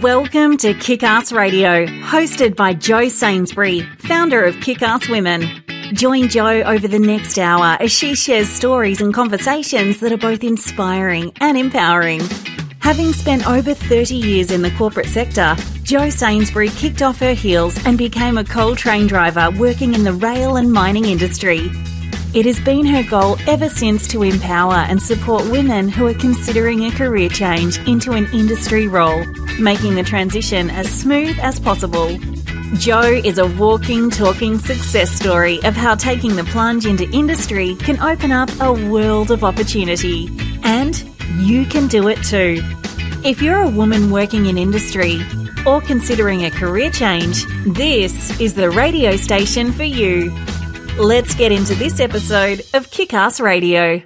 Welcome to Kick Ass Radio, hosted by Jo Sainsbury, founder of Kick Ass Women. Join Jo over the next hour as she shares stories and conversations that are both inspiring and empowering. Having spent over 30 years in the corporate sector, Jo Sainsbury kicked off her heels and became a coal train driver working in the rail and mining industry. It has been her goal ever since to empower and support women who are considering a career change into an industry role, making the transition as smooth as possible. Jo is a walking, talking success story of how taking the plunge into industry can open up a world of opportunity. And you can do it too. If you're a woman working in industry or considering a career change, this is the radio station for you. Let's get into this episode of Kick Ass Radio.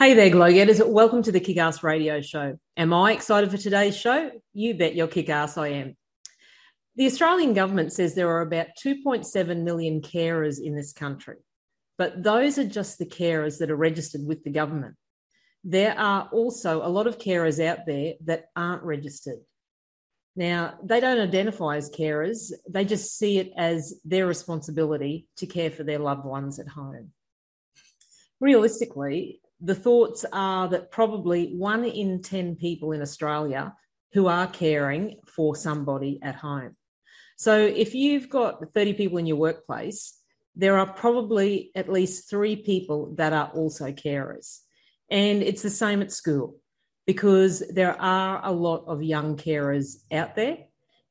Hey there, Glow Getters. Welcome to the Kick Ass Radio Show. Am I excited for today's show? You bet your kick ass I am. The Australian government says there are about 2.7 million carers in this country, but those are just the carers that are registered with the government. There are also a lot of carers out there that aren't registered. Now, they don't identify as carers, they just see it as their responsibility to care for their loved ones at home. Realistically, the thoughts are that probably one in 10 people in Australia who are caring for somebody at home. So if you've got 30 people in your workplace, there are probably at least three people that are also carers. And it's the same at school because there are a lot of young carers out there.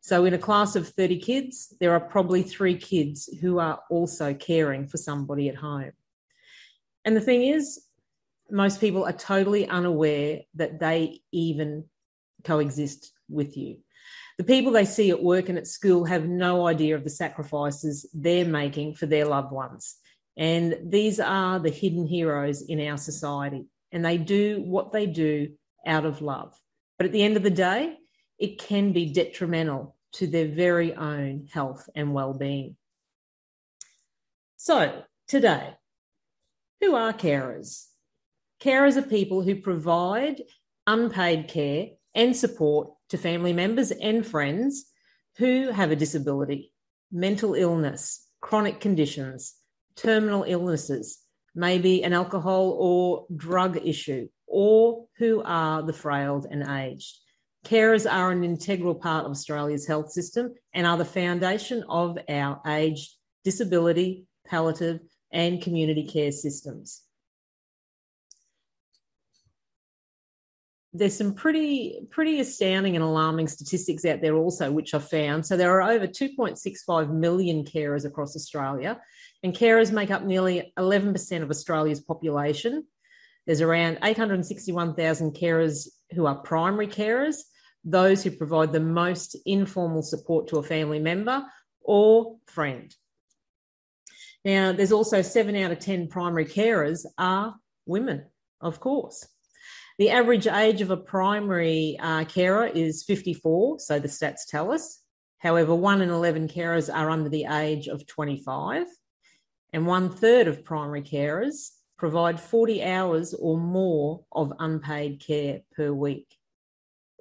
So, in a class of 30 kids, there are probably three kids who are also caring for somebody at home. And the thing is, most people are totally unaware that they even coexist with you. The people they see at work and at school have no idea of the sacrifices they're making for their loved ones. And these are the hidden heroes in our society. And they do what they do out of love. But at the end of the day, it can be detrimental to their very own health and well-being. So, today, who are carers? Carers are people who provide unpaid care and support to family members and friends who have a disability, mental illness, chronic conditions, terminal illnesses, maybe an alcohol or drug issue, or who are the frail and aged. Carers are an integral part of Australia's health system and are the foundation of our aged, disability, palliative, and community care systems. There's some pretty pretty astounding and alarming statistics out there also, which I found. So there are over 2.65 million carers across Australia, and carers make up nearly 11% of Australia's population there's around 861,000 carers who are primary carers, those who provide the most informal support to a family member or friend. Now, there's also seven out of 10 primary carers are women, of course. The average age of a primary uh, carer is 54, so the stats tell us. However, one in 11 carers are under the age of 25, and one third of primary carers provide 40 hours or more of unpaid care per week.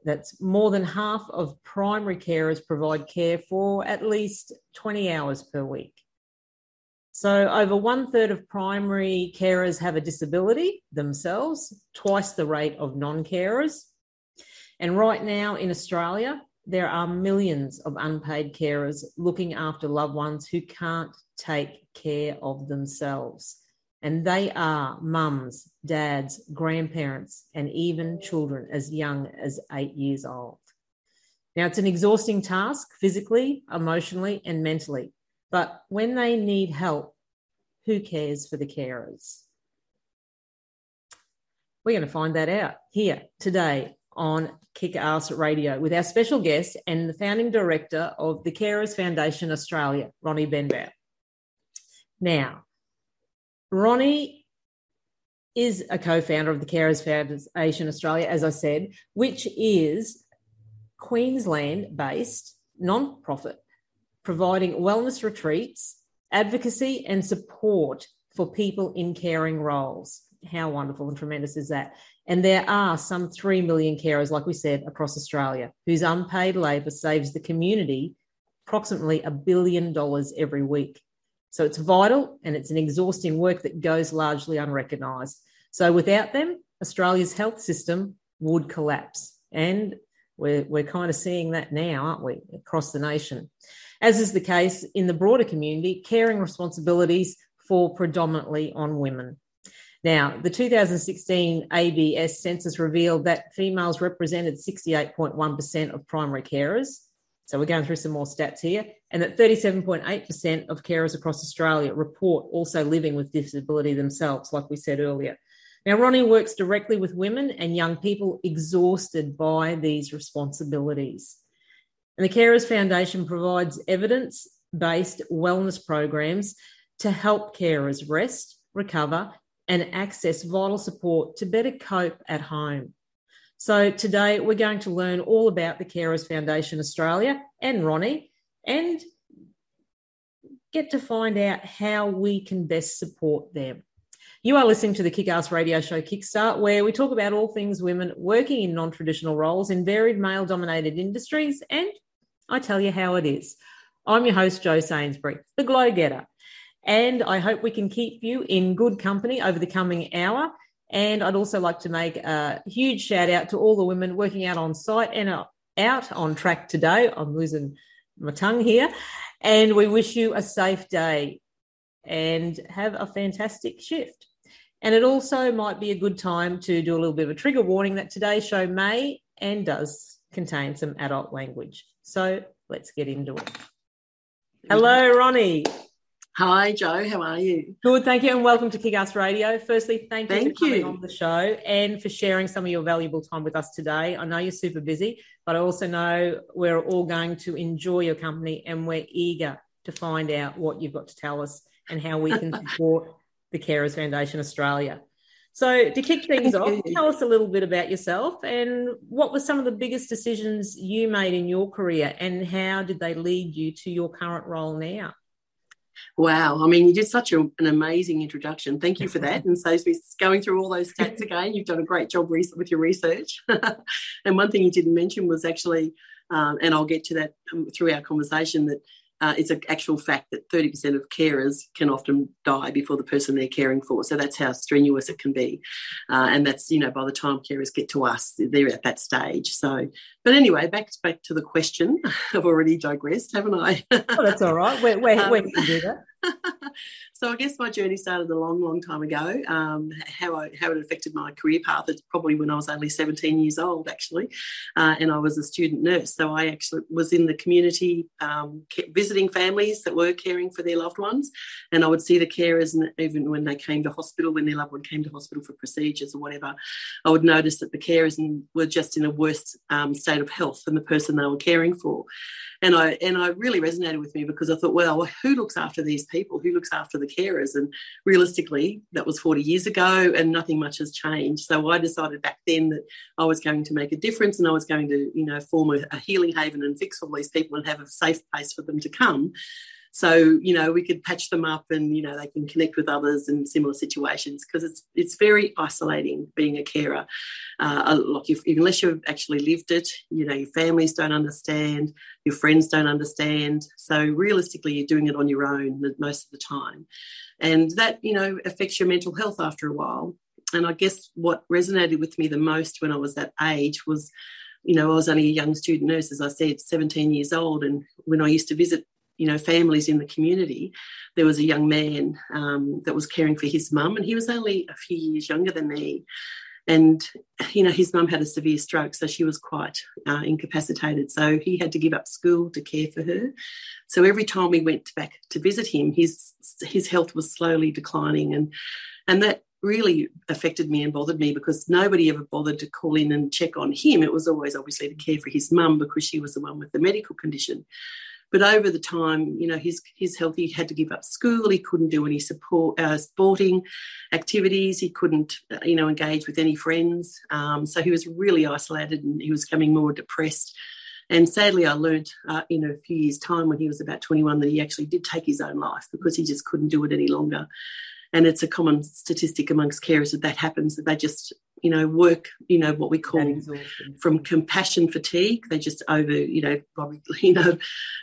That's more than half of primary carers provide care for at least 20 hours per week. So, over one third of primary carers have a disability themselves, twice the rate of non carers. And right now in Australia, there are millions of unpaid carers looking after loved ones who can't take care of themselves. And they are mums, dads, grandparents, and even children as young as eight years old. Now, it's an exhausting task physically, emotionally, and mentally. But when they need help, who cares for the carers? We're going to find that out here today on Kick Ass Radio with our special guest and the founding director of the Carers Foundation Australia, Ronnie Benbow. Now, Ronnie is a co-founder of the Carers Foundation Australia, as I said, which is Queensland-based non-profit providing wellness retreats, advocacy, and support for people in caring roles. How wonderful and tremendous is that? And there are some 3 million carers, like we said, across Australia, whose unpaid labour saves the community approximately a billion dollars every week. So it's vital and it's an exhausting work that goes largely unrecognised. So without them, Australia's health system would collapse. And we're, we're kind of seeing that now, aren't we, across the nation? As is the case in the broader community, caring responsibilities fall predominantly on women. Now, the 2016 ABS census revealed that females represented 68.1% of primary carers. So we're going through some more stats here, and that 37.8% of carers across Australia report also living with disability themselves, like we said earlier. Now, Ronnie works directly with women and young people exhausted by these responsibilities. And the Carers Foundation provides evidence based wellness programs to help carers rest, recover, and access vital support to better cope at home. So, today we're going to learn all about the Carers Foundation Australia and Ronnie and get to find out how we can best support them. You are listening to the Kick Ass radio show Kickstart, where we talk about all things women working in non traditional roles in varied male dominated industries, and I tell you how it is. I'm your host, Jo Sainsbury, the Glow Getter, and I hope we can keep you in good company over the coming hour. And I'd also like to make a huge shout out to all the women working out on site and out on track today. I'm losing my tongue here. And we wish you a safe day and have a fantastic shift. And it also might be a good time to do a little bit of a trigger warning that today's show may and does contain some adult language. So let's get into it. Hello, Ronnie. Hi, Jo. How are you? Good, thank you, and welcome to Kick-Ass Radio. Firstly, thank you thank for coming you. on the show and for sharing some of your valuable time with us today. I know you're super busy, but I also know we're all going to enjoy your company and we're eager to find out what you've got to tell us and how we can support the Carers Foundation Australia. So, to kick things Thank off, you. tell us a little bit about yourself and what were some of the biggest decisions you made in your career and how did they lead you to your current role now? Wow. I mean, you did such a, an amazing introduction. Thank you for that. And so, going through all those stats again, you've done a great job re- with your research. and one thing you didn't mention was actually, um, and I'll get to that um, through our conversation, that uh, it's an actual fact that 30% of carers can often die before the person they're caring for. So that's how strenuous it can be. Uh, and that's, you know, by the time carers get to us, they're at that stage. So, but anyway, back, back to the question. I've already digressed, haven't I? Oh, that's all right. Where, where, Um, where can do that? so I guess my journey started a long, long time ago. Um, how I, how it affected my career path is probably when I was only 17 years old, actually, uh, and I was a student nurse. So I actually was in the community um, visiting families that were caring for their loved ones, and I would see the carers, and even when they came to hospital, when their loved one came to hospital for procedures or whatever, I would notice that the carers were just in a worse um, state of health than the person they were caring for and I and I really resonated with me because I thought, well, who looks after these people? Who looks after the carers? And realistically, that was 40 years ago, and nothing much has changed. So I decided back then that I was going to make a difference, and I was going to, you know, form a, a healing haven and fix all these people and have a safe place for them to come. So you know we could patch them up, and you know they can connect with others in similar situations because it's it's very isolating being a carer. Uh, like if, unless you've actually lived it, you know your families don't understand, your friends don't understand. So realistically, you're doing it on your own most of the time, and that you know affects your mental health after a while. And I guess what resonated with me the most when I was that age was, you know, I was only a young student nurse, as I said, 17 years old, and when I used to visit you know families in the community there was a young man um, that was caring for his mum and he was only a few years younger than me. And you know his mum had a severe stroke so she was quite uh, incapacitated. So he had to give up school to care for her. So every time we went back to visit him his his health was slowly declining. And and that really affected me and bothered me because nobody ever bothered to call in and check on him. It was always obviously to care for his mum because she was the one with the medical condition but over the time, you know, his his health, he had to give up school. He couldn't do any support uh, sporting activities. He couldn't, uh, you know, engage with any friends. Um, so he was really isolated, and he was becoming more depressed. And sadly, I learnt uh, in a few years' time, when he was about 21, that he actually did take his own life because he just couldn't do it any longer. And it's a common statistic amongst carers that that happens, that they just, you know, work, you know, what we call from compassion fatigue. They just over, you know, probably, you know,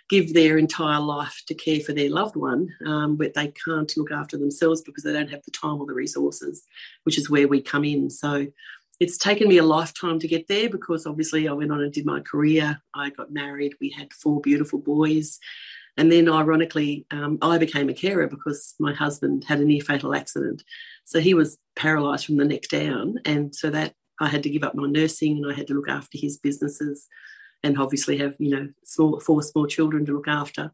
give their entire life to care for their loved one, um, but they can't look after themselves because they don't have the time or the resources, which is where we come in. So it's taken me a lifetime to get there because obviously I went on and did my career. I got married. We had four beautiful boys. And then, ironically, um, I became a carer because my husband had a near fatal accident. So he was paralysed from the neck down. And so that I had to give up my nursing and I had to look after his businesses and obviously have, you know, small, four small children to look after.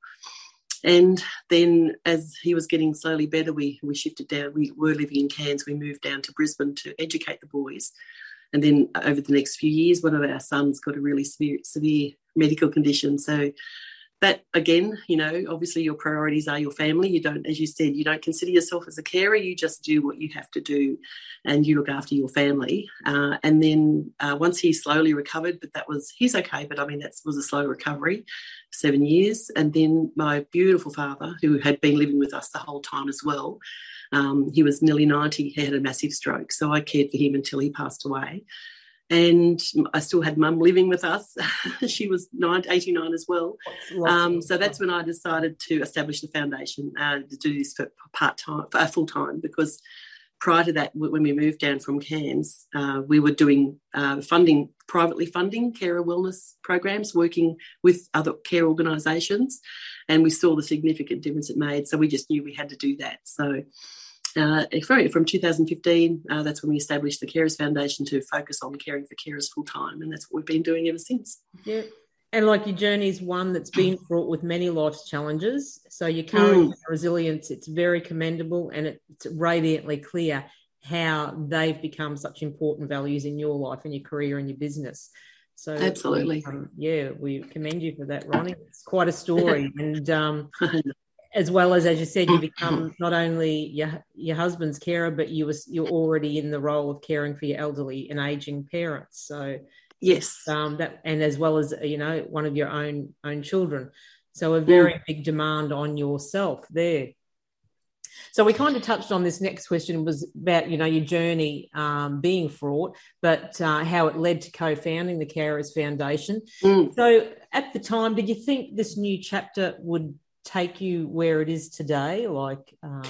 And then as he was getting slowly better, we, we shifted down. We were living in Cairns. We moved down to Brisbane to educate the boys. And then over the next few years, one of our sons got a really severe, severe medical condition. So that again, you know, obviously your priorities are your family. You don't, as you said, you don't consider yourself as a carer. You just do what you have to do, and you look after your family. Uh, and then uh, once he slowly recovered, but that was he's okay. But I mean, that was a slow recovery, seven years. And then my beautiful father, who had been living with us the whole time as well, um, he was nearly ninety. He had a massive stroke, so I cared for him until he passed away and I still had mum living with us. she was 89 as well. Um, so that's when I decided to establish the foundation uh, to do this for part time, for full time, because prior to that, when we moved down from Cairns, uh, we were doing uh, funding, privately funding carer wellness programs, working with other care organisations, and we saw the significant difference it made. So we just knew we had to do that. So uh, from 2015, uh, that's when we established the Carers Foundation to focus on caring for carers full time, and that's what we've been doing ever since. Yeah. And like your journey is one that's been fraught with many life's challenges. So your courage mm. resilience, it's very commendable and it's radiantly clear how they've become such important values in your life and your career and your business. So absolutely, um, yeah, we commend you for that, Ronnie. It's quite a story, and um, as well as as you said you become not only your your husband's carer but you was you're already in the role of caring for your elderly and aging parents so yes um that and as well as you know one of your own own children so a very mm. big demand on yourself there so we kind of touched on this next question was about you know your journey um, being fraught, but uh, how it led to co-founding the Carers Foundation. Mm. So at the time, did you think this new chapter would take you where it is today? Like, um...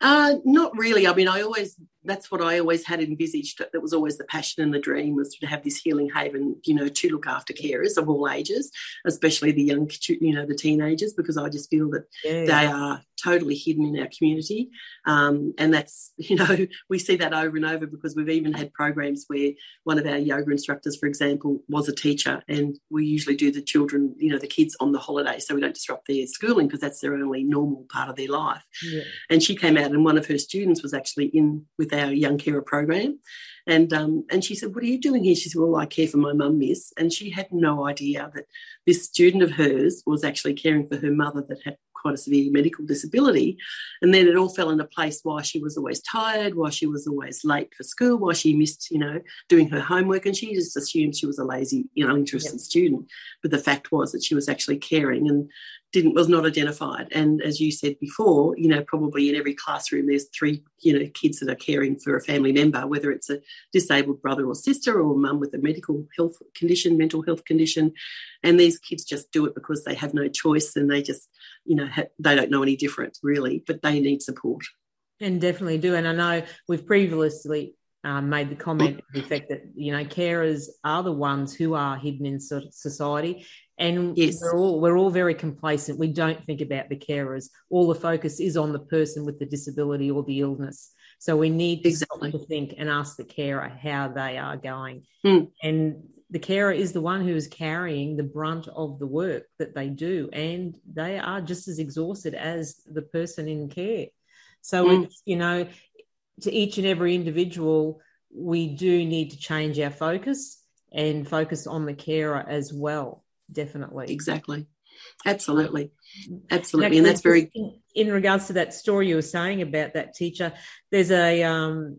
uh, not really. I mean, I always that's what I always had envisaged. That was always the passion and the dream was to have this healing haven, you know, to look after carers of all ages, especially the young, you know, the teenagers, because I just feel that yeah. they are totally hidden in our community. Um, and that's, you know, we see that over and over because we've even had programs where one of our yoga instructors, for example, was a teacher. And we usually do the children, you know, the kids on the holiday so we don't disrupt their schooling because that's their only normal part of their life. Yeah. And she came out and one of her students was actually in with our young carer program. And um, and she said, What are you doing here? She said, Well, I care for my mum, miss. And she had no idea that this student of hers was actually caring for her mother that had quite a severe medical disability. And then it all fell into place why she was always tired, why she was always late for school, why she missed, you know, doing her homework. And she just assumed she was a lazy, you know, interested yep. student. But the fact was that she was actually caring. And didn't was not identified. And as you said before, you know, probably in every classroom there's three, you know, kids that are caring for a family member, whether it's a disabled brother or sister or mum with a medical health condition, mental health condition, and these kids just do it because they have no choice and they just, you know, ha- they don't know any different really, but they need support. And definitely do. And I know we've previously um, made the comment the effect that you know carers are the ones who are hidden in society and yes. we're all we're all very complacent. We don't think about the carers. All the focus is on the person with the disability or the illness. So we need to exactly. to think and ask the carer how they are going. Mm. And the carer is the one who is carrying the brunt of the work that they do, and they are just as exhausted as the person in care. So mm. it's you know, to each and every individual, we do need to change our focus and focus on the carer as well definitely. Exactly. Absolutely. Absolutely. and that's very. In regards to that story you were saying about that teacher, there's a. Um,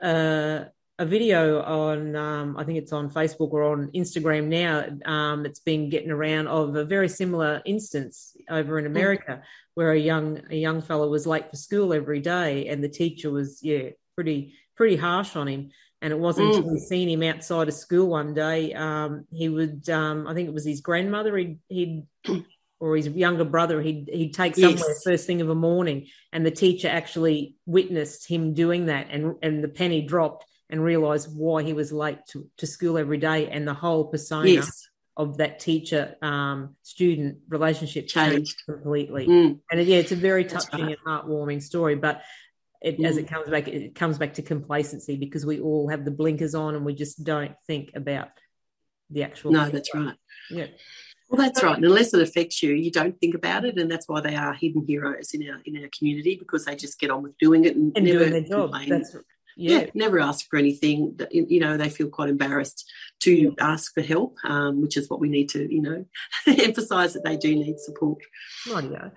uh, a video on um, I think it's on Facebook or on Instagram now. Um, it's been getting around of a very similar instance over in mm. America where a young a young fellow was late for school every day and the teacher was yeah pretty pretty harsh on him And it wasn't mm. until we seen him outside of school one day. Um, he would, um, I think it was his grandmother. He'd, he'd or his younger brother. He'd he'd take somewhere yes. first thing of a morning, and the teacher actually witnessed him doing that, and and the penny dropped, and realize why he was late to, to school every day, and the whole persona. Yes of that teacher um, student relationship changed, completely. Mm. And yeah, it's a very touching right. and heartwarming story. But it, mm. as it comes back, it comes back to complacency because we all have the blinkers on and we just don't think about the actual. No, that's right. Yeah. Well, that's right. And unless it affects you, you don't think about it, and that's why they are hidden heroes in our in our community because they just get on with doing it and, and never doing their job. Complain. That's yeah. yeah. never ask for anything. You know, they feel quite embarrassed to yeah. ask for help, um, which is what we need to, you know, emphasise that they do need support. Rightio.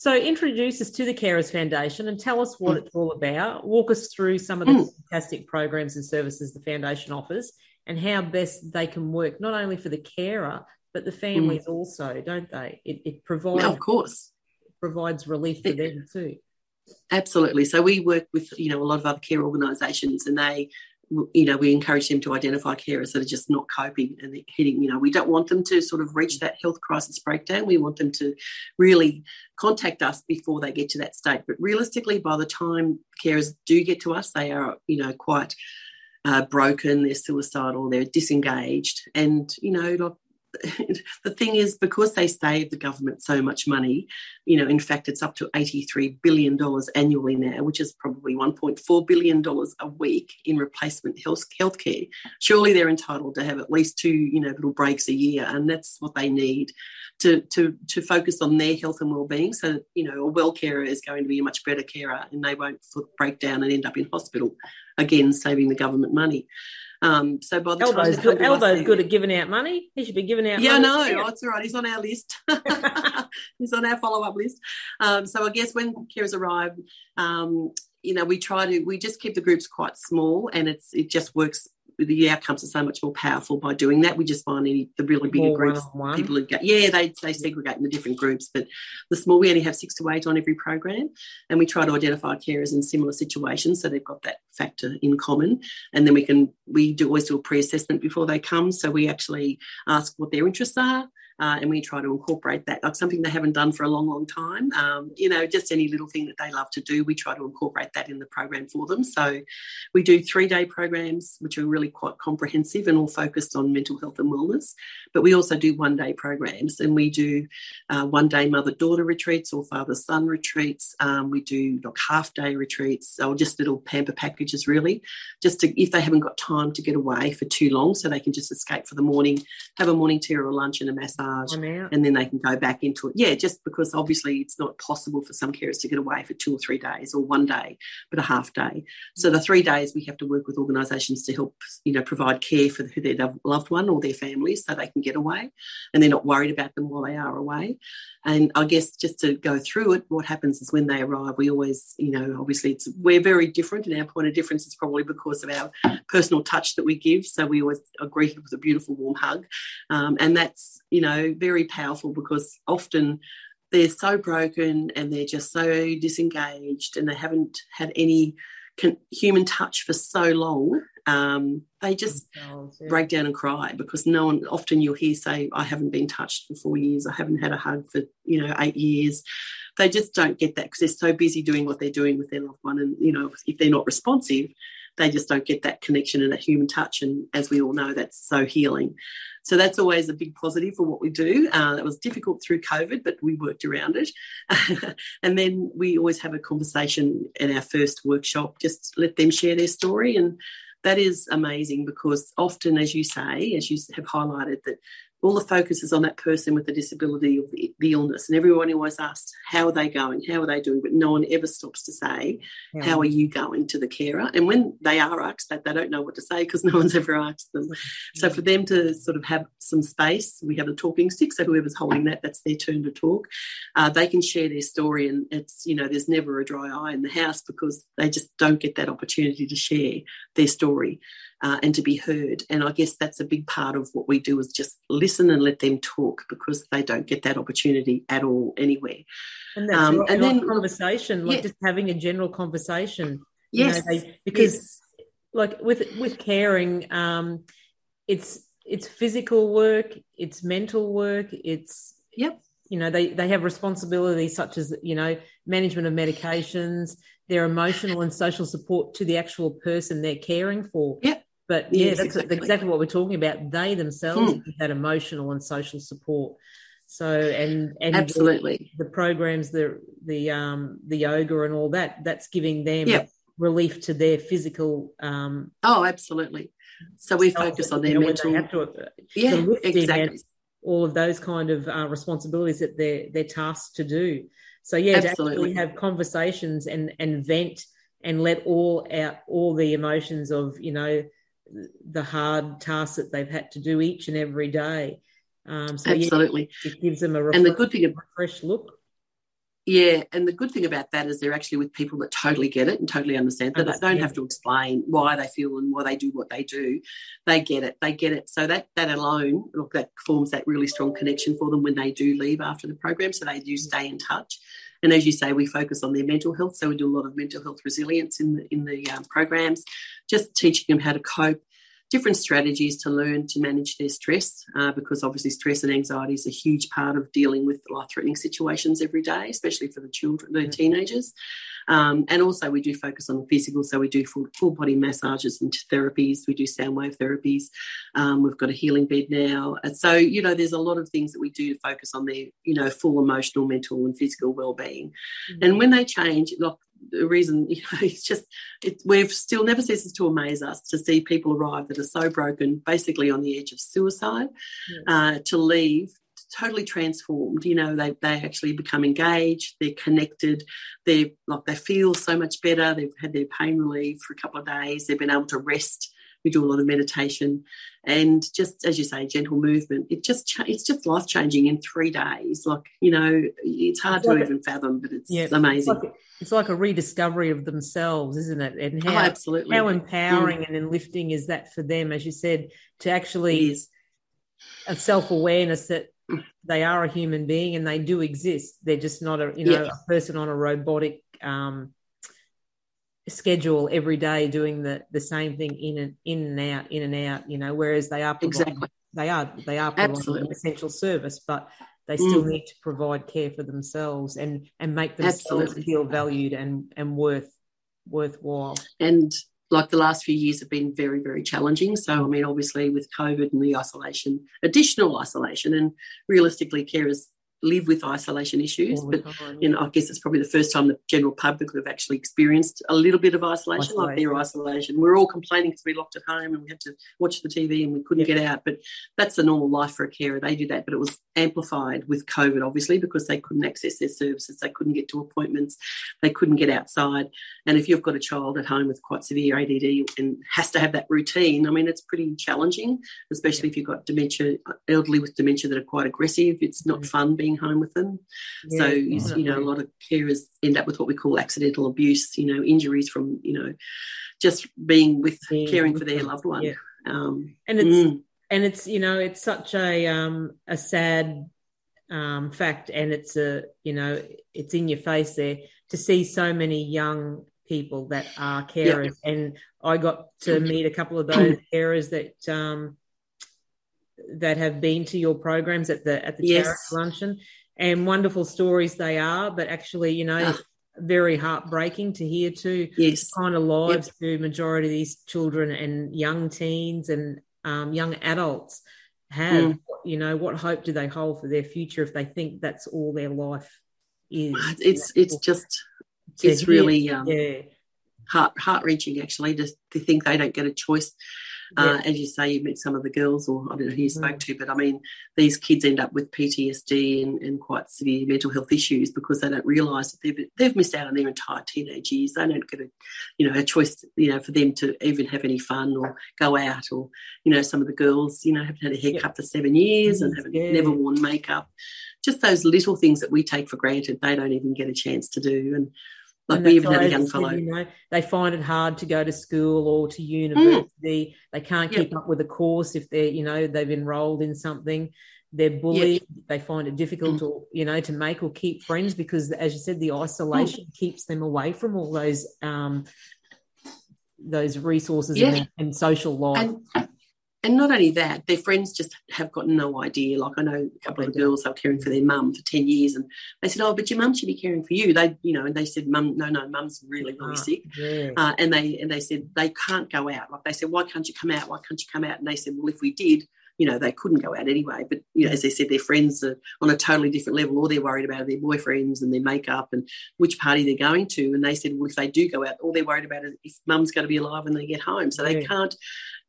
So, introduce us to the Carers Foundation and tell us what mm. it's all about. Walk us through some of the mm. fantastic programs and services the foundation offers and how best they can work not only for the carer but the families mm. also, don't they? It, it provides, of course, provides relief for them too. Absolutely. So we work with you know a lot of other care organisations, and they you know we encourage them to identify carers that are just not coping and hitting. You know we don't want them to sort of reach that health crisis breakdown. We want them to really contact us before they get to that state. But realistically, by the time carers do get to us, they are you know quite uh, broken, they're suicidal, they're disengaged, and you know, like the thing is, because they save the government so much money, you know, in fact, it's up to $83 billion annually now, which is probably $1.4 billion a week in replacement health healthcare. Surely they're entitled to have at least two, you know, little breaks a year, and that's what they need to to to focus on their health and well-being. So, you know, a well carer is going to be a much better carer, and they won't break down and end up in hospital. Again, saving the government money. Um, so by the Albo's time good, Albo's good at giving out money. He should be giving out. Yeah, no, oh, it's all right. He's on our list. He's on our follow-up list. Um, so I guess when carers arrive, um, you know, we try to we just keep the groups quite small, and it's it just works the outcomes are so much more powerful by doing that. We just find any the really bigger groups, one-on-one. people who go, yeah, they they segregate in the different groups, but the small we only have six to eight on every program, and we try to identify carers in similar situations, so they've got that factor in common, and then we can we do always do a pre-assessment before they come, so we actually ask what their interests are uh, and we try to incorporate that, like something they haven't done for a long, long time. Um, you know, just any little thing that they love to do, we try to incorporate that in the program for them. So we do three day programs, which are really quite comprehensive and all focused on mental health and wellness. But we also do one day programs, and we do uh, one day mother daughter retreats or father son retreats. Um, we do like half day retreats or just little pamper packages, really, just to if they haven't got time to get away for too long, so they can just escape for the morning, have a morning tea or lunch and a massage, and then they can go back into it. Yeah, just because obviously it's not possible for some carers to get away for two or three days or one day, but a half day. So the three days we have to work with organisations to help, you know, provide care for their loved one or their family so they can get away and they're not worried about them while they are away. And I guess just to go through it, what happens is when they arrive, we always, you know, obviously it's we're very different, and our point of difference is probably because of our personal touch that we give. So we always are greeted with a beautiful warm hug, um, and that's you know very powerful because often they're so broken and they're just so disengaged and they haven't had any human touch for so long um, they just yeah. break down and cry because no one often you'll hear say i haven't been touched for four years i haven't had a hug for you know eight years they just don't get that because they're so busy doing what they're doing with their loved one and you know if they're not responsive they just don't get that connection and that human touch and as we all know that's so healing. So that's always a big positive for what we do. Uh, that was difficult through covid but we worked around it. And then we always have a conversation in our first workshop just let them share their story. And that is amazing because often, as you say, as you have highlighted, that all the focus is on that person with the disability or the, the, illness. And everyone always asks, how are they going? How are they doing? But no one ever stops to say, yeah. how are you going to the carer? And when they are asked that, they don't know what to say because no one's ever asked them. So for them to sort of have some space, we have a talking stick. So whoever's holding that, that's their turn to talk. Uh, they can share their story. And it's, you know, there's never a dry eye in the house because they just don't get that opportunity to share their story uh, and to be heard. And I guess that's a big part of what we do is just listen and let them talk because they don't get that opportunity at all anywhere. And, that's um, and then conversation, like yeah. just having a general conversation. Yes, you know, they, because. Yes like with with caring, um, it's it's physical work, it's mental work, it's yep. You know, they they have responsibilities such as you know management of medications, their emotional and social support to the actual person they're caring for. Yep. But yeah, yes, that's exactly. exactly. what we're talking about. They themselves hmm. that emotional and social support. So and and absolutely the, the, programs, the the um the yoga and all that, that's giving them yep. relief to their physical. Um, oh, absolutely. So we focus on their mental. To, uh, yeah, the exactly. all of those kind of uh, responsibilities that they're they're tasked to do. So yeah, absolutely. have conversations and and vent and let all out all the emotions of you know the hard tasks that they've had to do each and every day. Um, so Absolutely, yeah, it gives them a and the good thing, a fresh look. Yeah, and the good thing about that is they're actually with people that totally get it and totally understand that. They don't have to explain why they feel and why they do what they do. They get it. They get it. So that that alone, look, that forms that really strong connection for them when they do leave after the program. So they do stay in touch. And as you say, we focus on their mental health. So we do a lot of mental health resilience in the in the um, programs, just teaching them how to cope, different strategies to learn to manage their stress, uh, because obviously stress and anxiety is a huge part of dealing with life-threatening situations every day, especially for the children, the teenagers. Um, and also, we do focus on the physical, so we do full, full body massages and therapies. We do sound wave therapies. Um, we've got a healing bed now. And so, you know, there's a lot of things that we do to focus on their, you know, full emotional, mental, and physical well-being. Mm-hmm. And when they change, look, reason you know it's just it, we've still never ceases to amaze us to see people arrive that are so broken basically on the edge of suicide yes. uh, to leave totally transformed you know they, they actually become engaged they're connected they're like they feel so much better they've had their pain relief for a couple of days they've been able to rest we do a lot of meditation and just as you say gentle movement it just it's just life changing in three days like you know it's hard it's to even fathom but it's yeah, amazing it's like, it's like, a rediscovery of themselves isn't it and how, oh, absolutely. how empowering mm. and enlifting is that for them as you said to actually a self-awareness that they are a human being and they do exist they're just not a you know yeah. a person on a robotic um, schedule every day doing the the same thing in and in and out in and out you know whereas they are exactly they are they are providing an essential service but they still mm. need to provide care for themselves and and make themselves Absolutely. feel valued and and worth worthwhile and like the last few years have been very very challenging so i mean obviously with covid and the isolation additional isolation and realistically carers live with isolation issues. but you know, I guess it's probably the first time the general public have actually experienced a little bit of isolation, isolation. like their isolation. We're all complaining because we locked at home and we had to watch the TV and we couldn't yeah. get out. But that's the normal life for a carer. They do that, but it was amplified with COVID, obviously, because they couldn't access their services, they couldn't get to appointments, they couldn't get outside. And if you've got a child at home with quite severe ADD and has to have that routine, I mean, it's pretty challenging, especially yeah. if you've got dementia, elderly with dementia that are quite aggressive. It's not mm. fun being home with them. Yeah, so, you know, a lot of carers end up with what we call accidental abuse, you know, injuries from, you know, just being with, yeah, caring for their loved one. Um, and it's, mm. and it's, you know, it's such a, um, a sad um, fact and it's a, you know, it's in your face there to see so many young people that are carers. And I got to meet a couple of those carers that, um, that have been to your programs at the at the yes. charity luncheon, and wonderful stories they are. But actually, you know, oh. very heartbreaking to hear too. Yes, kind of lives yep. majority of these children and young teens and um, young adults have. Mm. You know, what hope do they hold for their future if they think that's all their life is? It's it's just it's really um, yeah. heart heart wrenching actually to, to think they don't get a choice uh, as you say, you met some of the girls, or I don't know who you spoke mm. to, but I mean, these kids end up with PTSD and, and quite severe mental health issues because they don't realise that they've, they've missed out on their entire teenage years. They don't get a, you know, a choice, you know, for them to even have any fun or go out, or you know, some of the girls, you know, haven't had a haircut for seven years and haven't yeah. never worn makeup. Just those little things that we take for granted, they don't even get a chance to do. And like we even had a young fellow. You know, they find it hard to go to school or to university. Mm. They can't keep yep. up with a course if they're, you know, they've enrolled in something. They're bullied. Yep. They find it difficult mm. to, you know, to make or keep friends because, as you said, the isolation mm. keeps them away from all those um, those resources yeah. and, and, social life. And, and not only that, their friends just have got no idea. Like I know a couple of girls they were caring for their mum for ten years, and they said, "Oh, but your mum should be caring for you." They, you know, and they said, "Mum, no, no, mum's really, really ah, sick," yeah. uh, and they and they said they can't go out. Like they said, "Why can't you come out? Why can't you come out?" And they said, "Well, if we did, you know, they couldn't go out anyway. But, you know, as they said, their friends are on a totally different level. All they're worried about are their boyfriends and their makeup and which party they're going to. And they said, well, if they do go out, all they're worried about is if mum's going to be alive when they get home. So they yeah. can't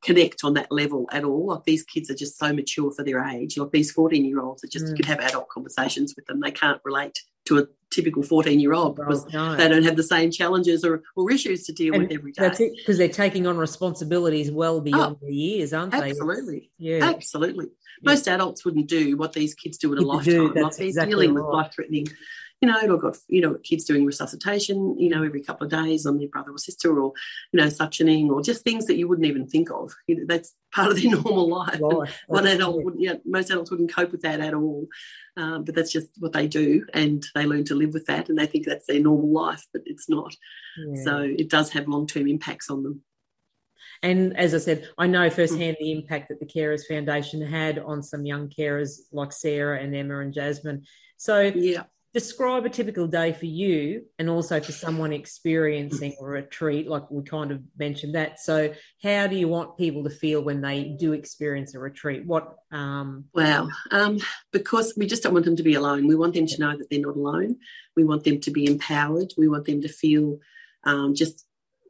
connect on that level at all. Like these kids are just so mature for their age. Like these 14 year olds are just, mm. you can have adult conversations with them. They can't relate to a typical 14 year old because no. they don't have the same challenges or, or issues to deal and with every day. That's it, because they're taking on responsibilities well beyond oh, their years, aren't they? Absolutely. Yeah. Absolutely. Most yeah. adults wouldn't do what these kids do in a lifetime. Do, like they're exactly dealing right. with life threatening you know, I've got, you know, kids doing resuscitation, you know, every couple of days on their brother or sister or, you know, suctioning or just things that you wouldn't even think of. You know, that's part of their normal life. Right. One adult wouldn't, you know, most adults wouldn't cope with that at all. Um, but that's just what they do and they learn to live with that and they think that's their normal life, but it's not. Yeah. So it does have long term impacts on them. And as I said, I know firsthand the impact that the Carers Foundation had on some young carers like Sarah and Emma and Jasmine. So yeah describe a typical day for you and also for someone experiencing a retreat like we kind of mentioned that. So how do you want people to feel when they do experience a retreat? What um well um because we just don't want them to be alone. We want them to know that they're not alone. We want them to be empowered. We want them to feel um, just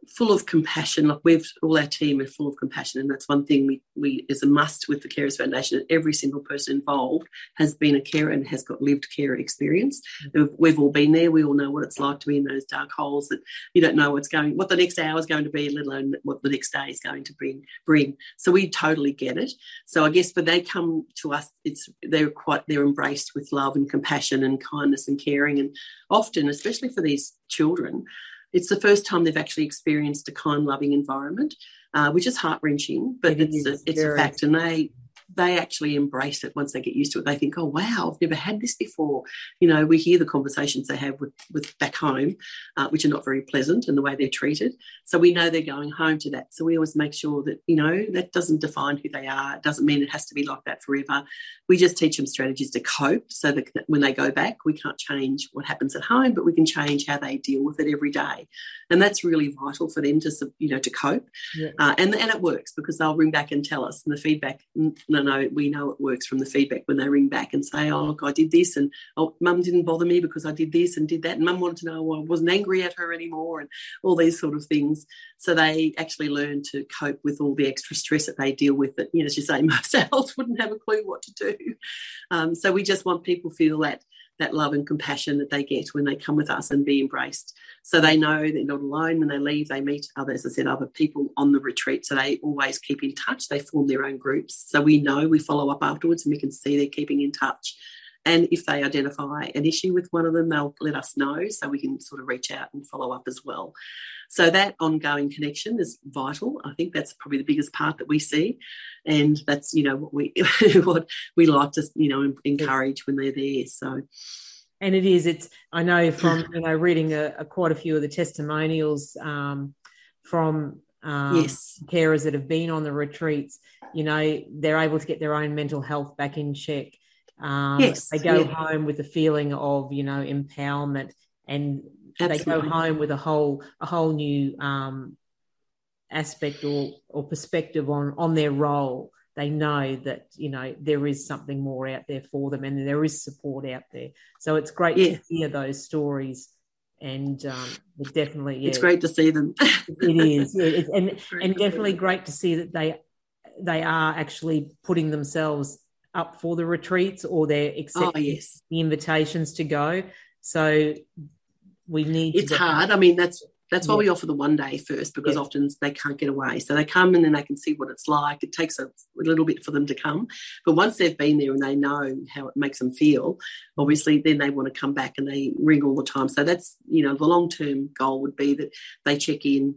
full of compassion. Like we've all our team are full of compassion, and that's one thing we we is a must with the Carers Foundation. Every single person involved has been a carer and has got lived care experience. Mm-hmm. We've all been there. We all know what it's like to be in those dark holes that you don't know what's going, what the next hour is going to be, let alone what the next day is going to bring. Bring. So we totally get it. So I guess when they come to us, it's they're quite they're embraced with love and compassion and kindness and caring, and often, especially for these children it's the first time they've actually experienced a kind, loving environment, uh, which is heart wrenching, but it it's, a, it's a fact. And they they actually embrace it once they get used to it. They think, oh, wow, I've never had this before. You know, we hear the conversations they have with, with back home, uh, which are not very pleasant and the way they're treated. So we know they're going home to that. So we always make sure that, you know, that doesn't define who they are. It doesn't mean it has to be like that forever. We just teach them strategies to cope so that when they go back, we can't change what happens at home, but we can change how they deal with it every day. And that's really vital for them to, you know, to cope. Yeah. Uh, and, and it works because they'll ring back and tell us and the feedback, no, know we know it works from the feedback when they ring back and say, "Oh, look, I did this, and oh, mum didn't bother me because I did this and did that, and mum wanted to know why I wasn't angry at her anymore, and all these sort of things." So they actually learn to cope with all the extra stress that they deal with. That you know, as you say, most adults wouldn't have a clue what to do. Um, so we just want people feel that that love and compassion that they get when they come with us and be embraced. So they know they're not alone. When they leave, they meet others. as I said, other people on the retreat. So they always keep in touch. They form their own groups. So we know we follow up afterwards and we can see they're keeping in touch. And if they identify an issue with one of them, they'll let us know so we can sort of reach out and follow up as well. So that ongoing connection is vital. I think that's probably the biggest part that we see, and that's you know what we what we like to you know encourage when they're there. So. And it is. It's. I know from you know reading a, a quite a few of the testimonials um, from um, yes. carers that have been on the retreats. You know, they're able to get their own mental health back in check. Um, yes, they go yeah. home with a feeling of you know empowerment, and Absolutely. they go home with a whole a whole new um, aspect or or perspective on on their role. They know that you know there is something more out there for them, and there is support out there. So it's great yeah. to hear those stories and um, definitely yeah, it's great to see them. it is, yeah, it, and and definitely great to see that they they are actually putting themselves up for the retreats or they're oh, accepting oh, yes. the invitations to go. So we need. It's hard. I mean, that's that's why yeah. we offer the one day first because yeah. often they can't get away. So they come and then they can see what it's like. It takes a, a, little bit for them to come. But once they've been there and they know how it makes them feel, mm-hmm. obviously then they want to come back and they ring all the time. So that's, you know, the long term goal would be that they check in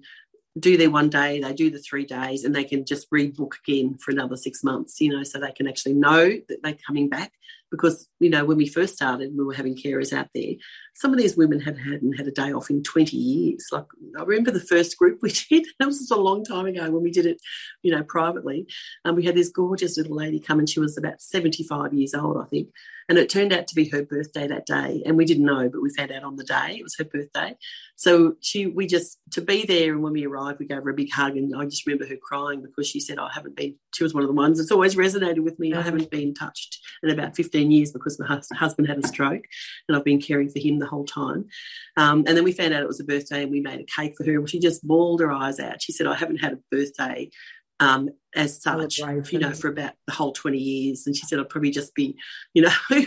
do their one day, they do the three days, and they can just rebook again for another six months, you know, so they can actually know that they're coming back. Because you know when we first started, we were having carers out there. Some of these women had hadn't had a day off in 20 years. Like I remember the first group we did. That was a long time ago when we did it, you know, privately. And we had this gorgeous little lady come, and she was about 75 years old, I think. And it turned out to be her birthday that day. And we didn't know, but we found out on the day it was her birthday. So she, we just, to be there. And when we arrived, we gave her a big hug. And I just remember her crying because she said, I haven't been, she was one of the ones that's always resonated with me. I mm. haven't been touched in about 15 years because my husband had a stroke and I've been caring for him the whole time. Um, and then we found out it was a birthday and we made a cake for her. And she just bawled her eyes out. She said, I haven't had a birthday um, as such, you know, for about the whole 20 years. And she said, I'll probably just be, you know,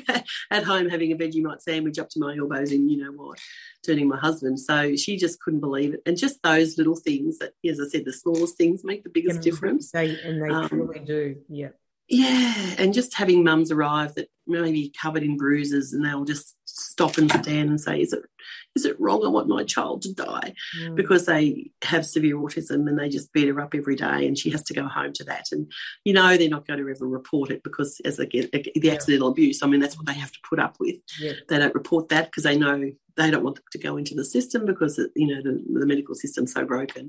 at home having a Vegemite sandwich up to my elbows in, you know what, turning my husband. So she just couldn't believe it. And just those little things that, as I said, the smallest things make the biggest difference. They, and they um, truly do. Yeah. Yeah, and just having mums arrive that maybe covered in bruises, and they'll just stop and stand and say, "Is it is it wrong? I want my child to die," mm. because they have severe autism and they just beat her up every day, and she has to go home to that. And you know they're not going to ever report it because as again, the accidental yeah. abuse, I mean that's what they have to put up with. Yeah. They don't report that because they know they don't want to go into the system because you know the, the medical system's so broken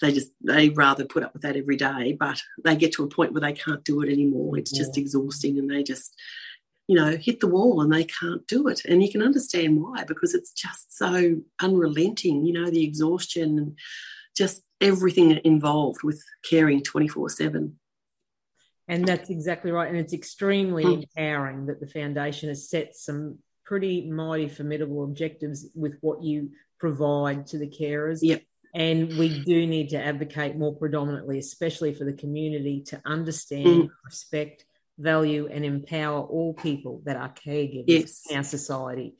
they just they rather put up with that every day but they get to a point where they can't do it anymore it's just exhausting and they just you know hit the wall and they can't do it. And you can understand why because it's just so unrelenting you know the exhaustion and just everything involved with caring 24 7 and that's exactly right. And it's extremely mm. empowering that the foundation has set some pretty mighty formidable objectives with what you provide to the carers. Yep. And we do need to advocate more predominantly, especially for the community, to understand, mm. respect, value, and empower all people that are caregivers yes. in our society.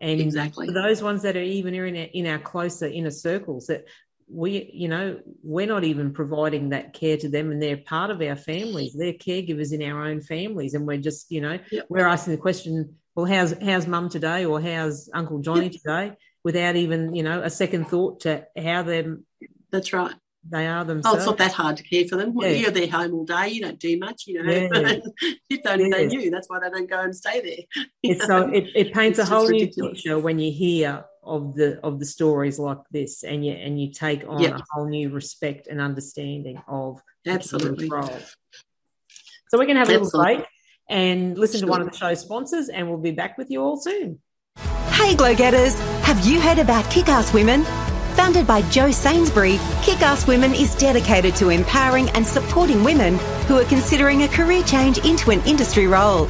And exactly. for those ones that are even in our, in our closer inner circles, that we, you know, we're not even providing that care to them, and they're part of our families. They're caregivers in our own families, and we're just, you know, yep. we're asking the question, well, how's how's mum today, or how's Uncle Johnny yep. today? without even you know a second thought to how them. That's right. They are themselves. Oh, it's not that hard to care for them. Yeah. You're there home all day. You don't do much. You know, yeah. if only yeah. they knew. That's why they don't go and stay there. It's so it, it paints it's a whole new picture when you hear of the of the stories like this, and you and you take on yep. a whole new respect and understanding of absolutely role. So we're going to have a little break and listen sure. to one of the show sponsors, and we'll be back with you all soon. Hey, Glow Getters! Have you heard about Kick Ass Women? Founded by Jo Sainsbury, Kick Ass Women is dedicated to empowering and supporting women who are considering a career change into an industry role.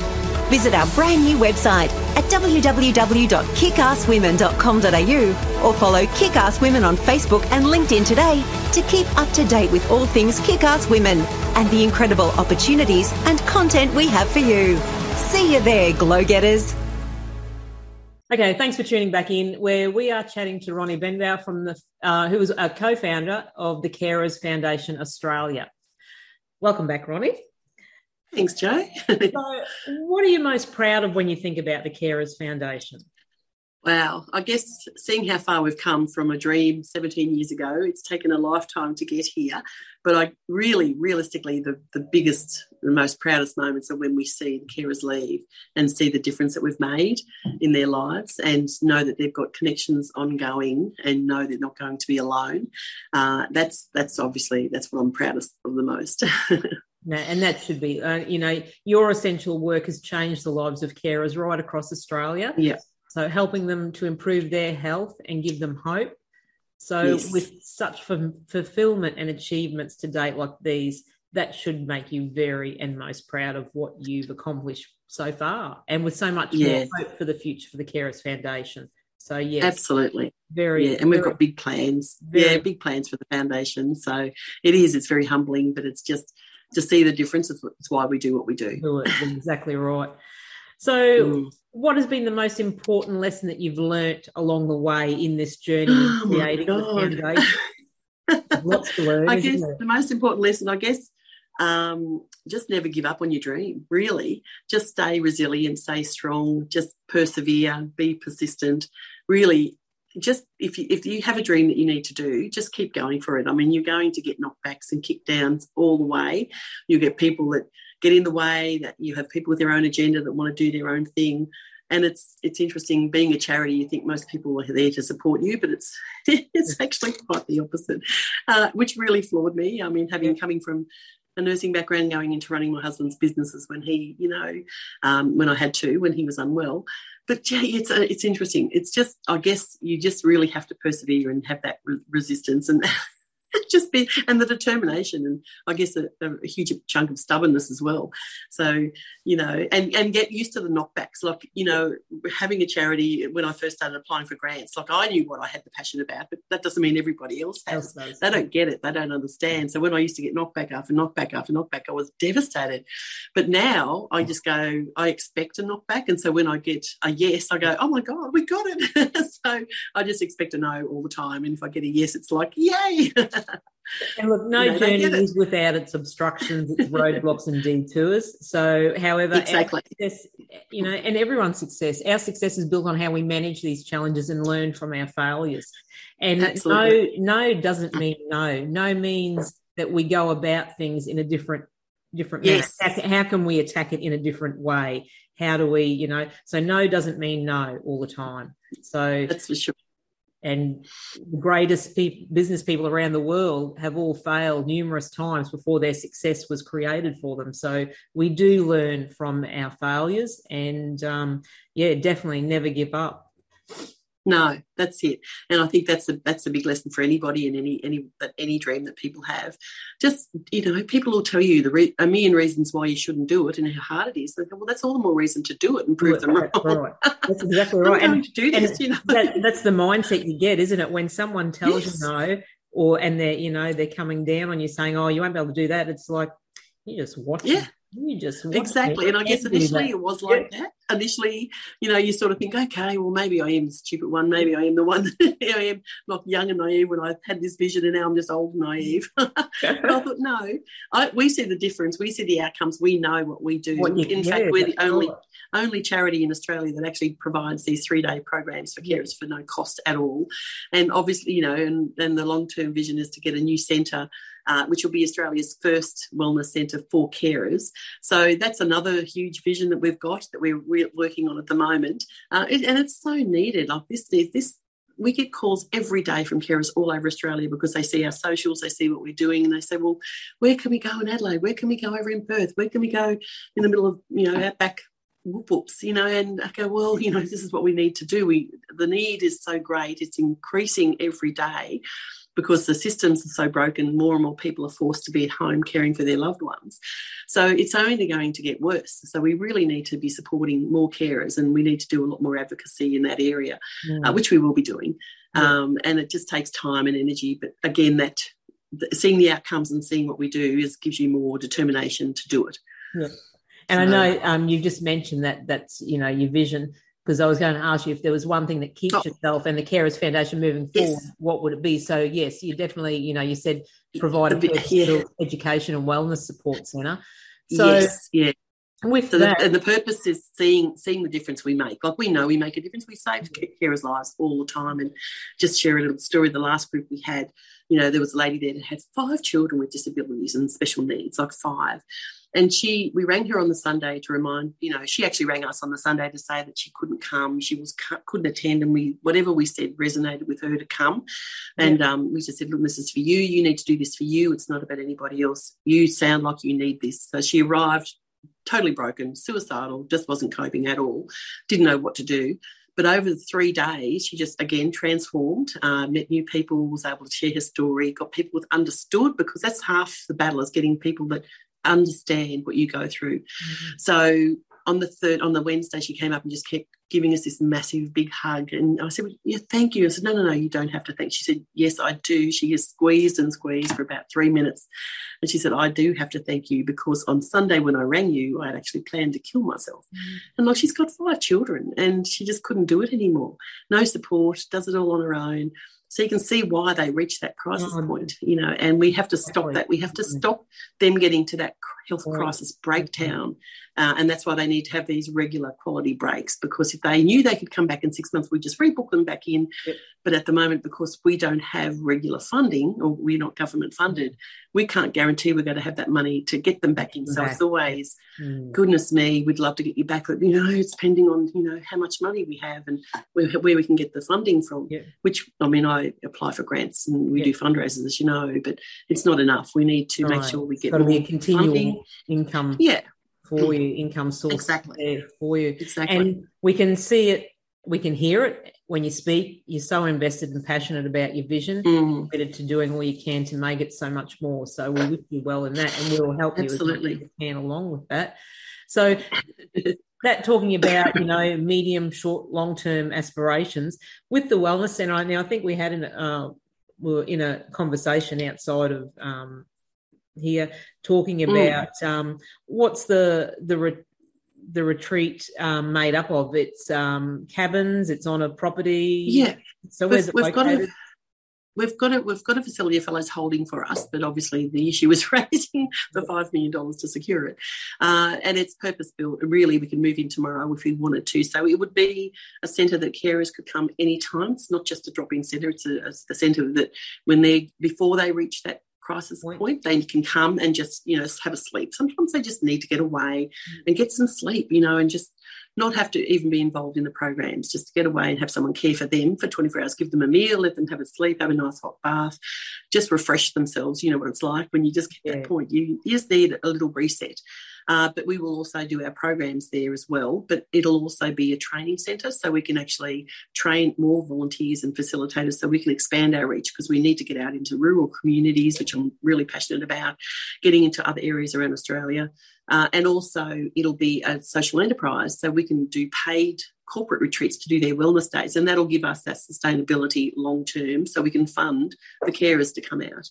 Visit our brand new website at www.kickasswomen.com.au or follow Kick Ass Women on Facebook and LinkedIn today to keep up to date with all things Kick Ass Women and the incredible opportunities and content we have for you. See you there, Glow Getters. Okay, thanks for tuning back in. Where we are chatting to Ronnie Benbow from the uh, who is a co-founder of the Carers Foundation Australia. Welcome back, Ronnie. Thanks, Jo. so, what are you most proud of when you think about the Carers Foundation? Wow, I guess seeing how far we've come from a dream 17 years ago, it's taken a lifetime to get here. But I really, realistically, the, the biggest, the most proudest moments are when we see the carers leave and see the difference that we've made in their lives and know that they've got connections ongoing and know they're not going to be alone. Uh, that's that's obviously that's what I'm proudest of the most. No, and that should be, uh, you know, your essential work has changed the lives of carers right across Australia. Yeah. So helping them to improve their health and give them hope. So yes. with such f- fulfillment and achievements to date like these, that should make you very and most proud of what you've accomplished so far, and with so much yeah. more hope for the future for the Carers Foundation. So yes, absolutely, very. Yeah, and we've got big plans. Very, yeah, big plans for the foundation. So it is. It's very humbling, but it's just to see the difference. It's why we do what we do. Exactly right. So, mm. what has been the most important lesson that you've learnt along the way in this journey oh creating the foundation? Lots to learn. I guess the most important lesson, I guess, um, just never give up on your dream. Really, just stay resilient, stay strong, just persevere, be persistent. Really, just if you if you have a dream that you need to do, just keep going for it. I mean, you're going to get knockbacks and kickdowns all the way. You get people that get in the way, that you have people with their own agenda that want to do their own thing. And it's it's interesting being a charity. You think most people are there to support you, but it's it's actually quite the opposite, uh, which really floored me. I mean, having coming from a nursing background, going into running my husband's businesses when he, you know, um, when I had to, when he was unwell. But yeah, it's uh, it's interesting. It's just, I guess, you just really have to persevere and have that re- resistance and just be and the determination and I guess a, a, huge chunk of stubbornness as well. So you know, and and get used to the knockbacks. Like you know, having a charity when I first started applying for grants, like I knew what I had the passion about, but that doesn't mean everybody else has. They don't get it. They don't understand. So when I used to get knockback after knockback after knockback, I was devastated. But now I just go, I expect a knockback, and so when I get a yes, I go, oh my god, we got it. so I just expect a no all the time, and if I get a yes, it's like yay. and look, no you know, journey is without its obstructions, its roadblocks and detours. So, however, exactly. Success, you know, and everyone's success, our success is built on how we manage these challenges and learn from our failures. And Absolutely. no, no doesn't mean no. No means that we go about things in a different different yes. How, how can we attack it in a different way? How do we, you know? So no doesn't mean no all the time. So that's for sure and the greatest pe- business people around the world have all failed numerous times before their success was created for them. So we do learn from our failures, and um, yeah, definitely never give up. No, that's it, and I think that's a that's a big lesson for anybody and any any that any dream that people have. Just you know, people will tell you the re- a million reasons why you shouldn't do it and how hard it is. They go, well, that's all the more reason to do it and prove them wrong. Right. That's exactly right. and, to do this, you know? that, that's the mindset you get, isn't it? When someone tells yes. you no, or and they're you know they're coming down on you saying, oh, you won't be able to do that. It's like you just watch. Yeah. You just exactly, and I guess initially it was like yeah. that. Initially, you know, you sort of think, okay, well, maybe I am the stupid one. Maybe I am the one. I am not young and naive when I had this vision, and now I'm just old and naive. but I thought, no, I, we see the difference. We see the outcomes. We know what we do. What in fact, we're the only right. only charity in Australia that actually provides these three day programs for carers for no cost at all. And obviously, you know, and, and the long term vision is to get a new centre uh, which will be Australia's first wellness centre for carers. So that's another huge vision that we've got that we're re- working on at the moment, uh, it, and it's so needed. Like this, this we get calls every day from carers all over Australia because they see our socials, they see what we're doing, and they say, "Well, where can we go in Adelaide? Where can we go over in Perth? Where can we go in the middle of you know outback whoop whoops?" You know, and I go, "Well, you know, this is what we need to do. We the need is so great; it's increasing every day." Because the systems are so broken, more and more people are forced to be at home caring for their loved ones. So it's only going to get worse. So we really need to be supporting more carers and we need to do a lot more advocacy in that area, mm. uh, which we will be doing. Yeah. Um, and it just takes time and energy. But again, that seeing the outcomes and seeing what we do is gives you more determination to do it. Yeah. And so, I know um, you just mentioned that that's you know your vision because I was going to ask you if there was one thing that keeps oh. yourself and the Carers Foundation moving forward, what would it be? So yes, you definitely, you know, you said provide a bit yeah. education and wellness support centre. So yes, yeah. With so that, the, and the purpose is seeing seeing the difference we make. Like we know we make a difference. We save mm-hmm. carers' lives all the time. And just share a little story. The last group we had, you know, there was a lady there that had five children with disabilities and special needs, like five. And she, we rang her on the Sunday to remind, you know, she actually rang us on the Sunday to say that she couldn't come, she was couldn't attend, and we whatever we said resonated with her to come. And um, we just said, look, this is for you. You need to do this for you. It's not about anybody else. You sound like you need this. So she arrived totally broken, suicidal, just wasn't coping at all, didn't know what to do. But over the three days, she just again transformed, uh, met new people, was able to share her story, got people that understood because that's half the battle is getting people that understand what you go through. Mm-hmm. So on the third, on the Wednesday, she came up and just kept giving us this massive big hug. And I said, well, yeah, thank you. I said, no, no, no, you don't have to thank. She said, yes, I do. She has squeezed and squeezed for about three minutes. And she said, I do have to thank you because on Sunday when I rang you, I had actually planned to kill myself. Mm-hmm. And like, she's got five children and she just couldn't do it anymore. No support, does it all on her own. So you can see why they reach that crisis point, you know, and we have to stop that. We have to stop them getting to that health crisis breakdown. Uh, and that's why they need to have these regular quality breaks because if they knew they could come back in six months, we'd just rebook them back in. Yep. But at the moment, because we don't have regular funding or we're not government funded, we can't guarantee we're going to have that money to get them back in. So Back. it's always, Mm. goodness me, we'd love to get you back. But, you know, it's depending on, you know, how much money we have and where, where we can get the funding from. Yeah. Which, I mean, I apply for grants and we Yeah. do fundraisers, as you know, but it's not enough. We need to make Right. sure we get got to be a more continual funding. income Yeah, for you, income source Exactly. there for you. exactly. And we can see it, we can hear it when you speak. You're so invested and passionate about your vision, Mm, committed to doing all you can to make it so much more. So we wish you well in that, and we'll help you Absolutely. as much as we can along with that. So that talking about you know medium, short, long term aspirations with the wellness centre. Now I think we had an uh, we were in a conversation outside of um, here talking Mm. about um, what's the the re- the retreat um, made up of. It's um, cabins. It's on a property. yeah, So where's it we've, we've got a we've got a we've got a facility a fellow's holding for us, but obviously the issue is raising the five million dollars to secure it, uh, and it's purpose built. Really, we can move in tomorrow if we wanted to. So it would be a centre that carers could come anytime. It's not just a drop in centre. It's a, a centre that when they before they reach that crisis Point. point, they can come and just you know have a sleep. Sometimes they just need to get away mm. and get some sleep, you know, and just not have to even be involved in the programs, just to get away and have someone care for them for 24 hours, give them a meal, let them have a sleep, have a nice hot bath, just refresh themselves. You know what it's like when you just get Yeah. that point. You, you just need a little reset. Uh, but we will also do our programs there as well. But it'll also be a training centre, so we can actually train more volunteers and facilitators, so we can expand our reach because we need to get out into rural communities, which I'm really passionate about, getting into other areas around Australia. Uh, and also, it'll be a social enterprise, so we can do paid corporate retreats to do their wellness days, and that'll give us that sustainability long term, so we can fund the carers to come out,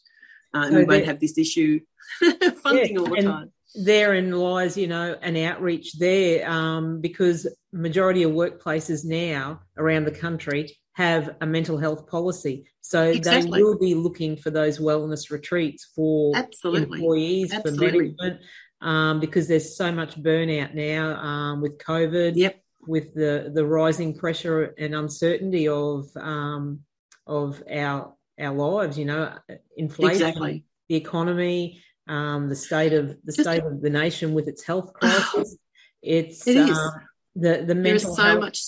uh, and So we won't have this issue funding Yeah, all the and- time. Therein lies, you know, an outreach there um, because majority of workplaces now around the country have a mental health policy. So Exactly. they will be looking for those wellness retreats for Absolutely. employees, Absolutely. for management, um, because there's so much burnout now um, with COVID, Yep. with the, the rising pressure and uncertainty of um, of our our lives, you know, inflation, Exactly. the economy, um, the state of the state of the nation with its health crisis. It's It is. um, the the There is so health. much,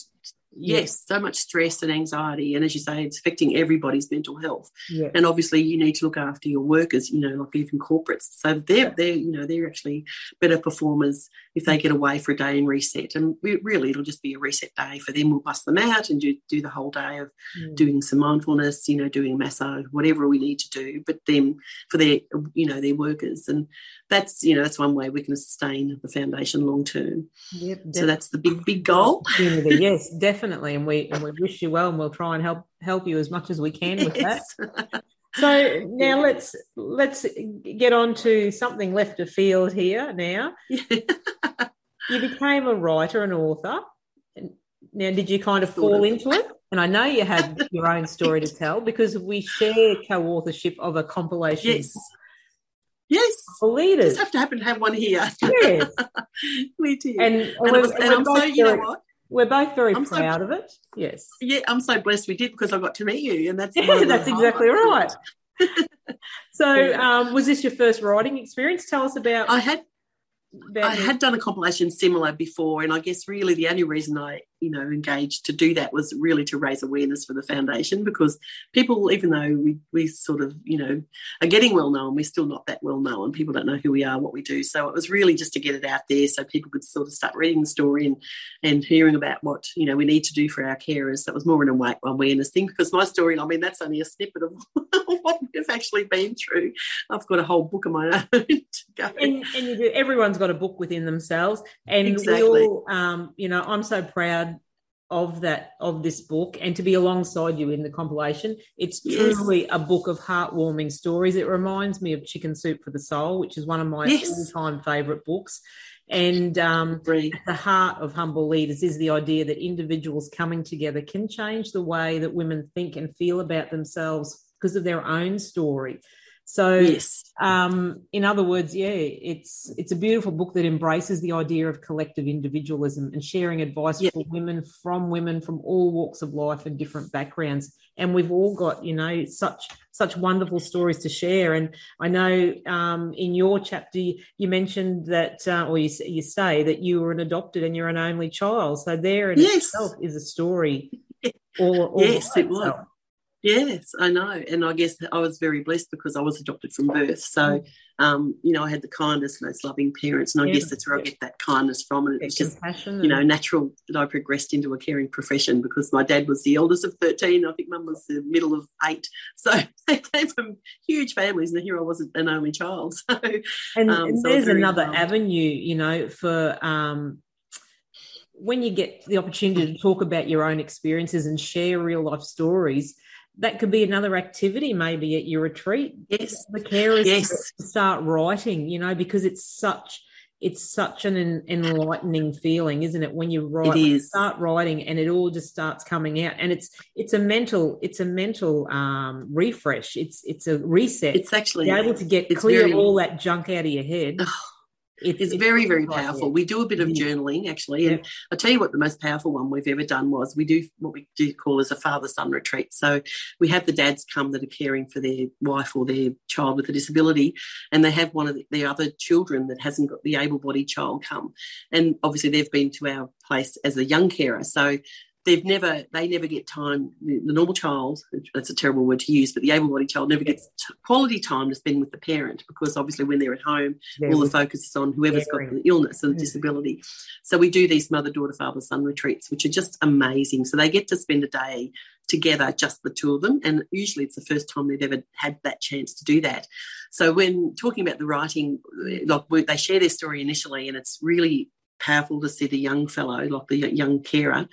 yes, so much stress and anxiety, and as you say, it's affecting everybody's mental health. Yeah, And obviously, you need to look after your workers. You know, like even corporates. So they're Yeah. they're you know they're actually better performers if they get away for a day and reset. And we, really, it'll just be a reset day for them. We'll bust them out and do do the whole day of Mm. doing some mindfulness. You know, doing a massage, whatever we need to do. But then for their you know their workers, and that's you know that's one way we can sustain the foundation long term. Yep, So that's the big big goal. yes, definitely, and we and we wish you well, and we'll try and help help you as much as we can with that. So now let's let's get on to something left of field here. Now you became a writer and author. And Now, did you kind of fall into it? And I know you had your own story to tell because we share co-authorship of a compilation yes. Yes. for leaders. Just have to happen to have one here. Yes, we did. and, and, we're, was, and and I'm so, you know what? We're both very I'm so- proud of it. Yes, Yeah, I'm so blessed we did because I got to meet you, and that's Yeah, one of the that's exactly right. So, Yeah. um, was this your first writing experience? Tell us about. I had about I had done a compilation similar before, and I guess really the only reason I, you know, engaged to do that was really to raise awareness for the foundation because people, even though we, we sort of, you know, are getting well known, we're still not that well known. People don't know who we are, what we do. So it was really just to get it out there so people could sort of start reading the story and and hearing about what you know we need to do for our carers. That was more an awa- awareness thing because my story, I mean, that's only a snippet of what we've actually been through. I've got a whole book of my own to go. and, and you do, everyone's got a book within themselves, and Exactly. we all, um, you know, I'm so proud of that of this book and to be alongside you in the compilation. It's Yes. truly a book of heartwarming stories. It reminds me of Chicken Soup for the Soul, which is one of my Yes. all-time favourite books. And um, at the heart of humble leaders is the idea that individuals coming together can change the way that women think and feel about themselves because of their own story. So, yes. um, in other words, yeah, it's it's a beautiful book that embraces the idea of collective individualism and sharing advice Yeah. for women from women from all walks of life and different backgrounds. And we've all got, you know, such such wonderful stories to share. And I know um, in your chapter you, you mentioned that, uh, or you you say that you were an adopted and you're an only child. So there in Yes. itself is a story. All, all Yes, it was. Yes, I know. And I guess I was very blessed because I was adopted from birth. So, um, you know, I had the kindest, most loving parents. And I Yeah, guess that's where I get that kindness from. And it Yeah, was just, you know, natural that I progressed into a caring profession because my dad was the eldest of 13. I think mum was the middle of eight. So they came from huge families. And here I was an only child. So, and, Um, and so there's another avenue you know for um, when you get the opportunity to talk about your own experiences and share real life stories that could be another activity maybe at your retreat yes. the carers Yes. start writing you know because it's such it's such an enlightening feeling isn't it when you write It when you start writing and it all just starts coming out and it's it's a mental it's a mental um refresh it's it's a reset It's actually, be able to get clear very- all that junk out of your head. It- It's very, very powerful. it. We do a bit of is. journaling actually, and Yeah. I'll tell you what the most powerful one we've ever done was we do what we do call as a father-son retreat. So we have the dads come that are caring for their wife or their child with a disability, and they have one of the, their other children that hasn't got the able-bodied child come, and obviously they've been to our place as a young carer, so they've never they never get time the, normal child that's a terrible word to use but the able-bodied child never gets t- quality time to spend with the parent because obviously when they're at home all the focus is on whoever's got the illness and the Mm. disability. So we do these mother, daughter, father, son retreats, which are just amazing. So they get to spend a day together, just the two of them. And usually it's the first time they've ever had that chance to do that. So when talking about the writing, like they share their story initially, and it's really powerful to see the young fellow, like the young carer,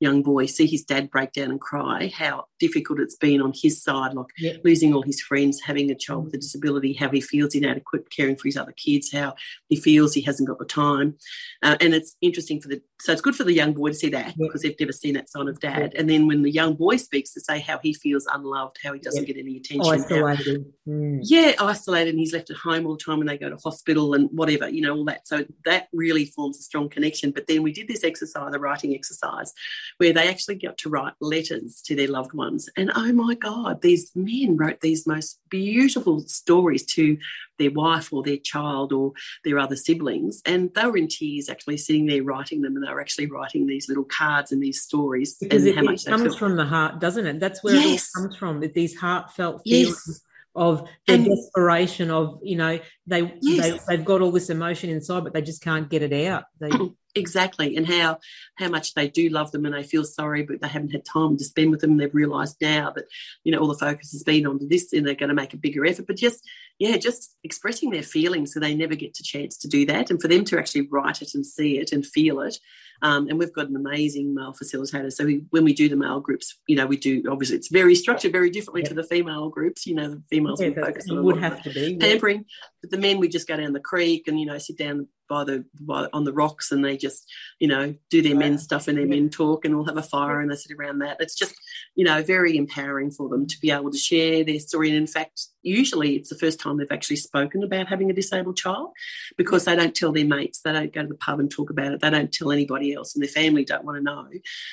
young boy, see his dad break down and cry, how difficult it's been on his side, like Yeah. losing all his friends, having a child with a disability, how he feels inadequate caring for his other kids, how he feels he hasn't got the time. Uh, and it's interesting for the, so it's good for the young boy to see that Yeah. because they've never seen that side of dad. And then when the young boy speaks to say how he feels unloved, how he doesn't get any attention. isolated. Mm. yeah, isolated, and he's left at home all the time when they go to hospital and whatever, you know, all that. So that really forms a strong connection. But then we did this exercise, the writing exercise, where they actually got to write letters to their loved ones. And oh my God, these men wrote these most beautiful stories to their wife or their child or their other siblings. And they were in tears actually sitting there writing them, and they were actually writing these little cards and these stories Because and it, how much it comes from the heart, doesn't it? That's where Yes. it all comes from. that These heartfelt Yes. Of the And- desperation of you know they, Yes. they they've got all this emotion inside, but they just can't get it out. They, exactly and how how much they do love them and they feel sorry but they haven't had time to spend with them they've realized now that you know all the focus has been on this and they're going to make a bigger effort but just yeah just expressing their feelings so they never get the chance to do that and for them to actually write it and see it and feel it um, and we've got an amazing male facilitator so we, when we do the male groups you know we do obviously it's very structured very differently to the female groups you know the females yeah, focus on would have to be. yeah. pampering. But the men, we just go down the creek and you know sit down by the by, on the rocks and they just you know do their men stuff and their men talk and we'll have a fire and they sit around that. It's just you know very empowering for them to be able to share their story. And in fact, usually it's the first time they've actually spoken about having a disabled child because they don't tell their mates, they don't go to the pub and talk about it, they don't tell anybody else, and their family don't want to know.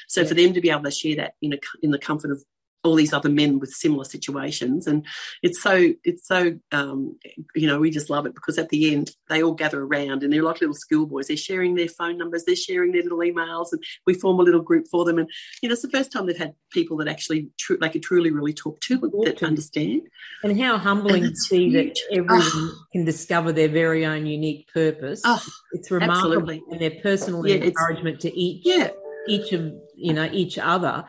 So for them to be able to share that in a in the comfort of all these other men with similar situations. And it's so it's so um, you know we just love it because at the end they all gather around and they're like little schoolboys. They're sharing their phone numbers they're sharing their little emails and we form a little group for them. And you know it's the first time they've had people that actually tru- they could truly really talk to that understand. And how humbling And to see that everyone Oh. can discover their very own unique purpose. oh it's remarkable. absolutely. and their personal Yeah, encouragement to each yeah. each of you know each other,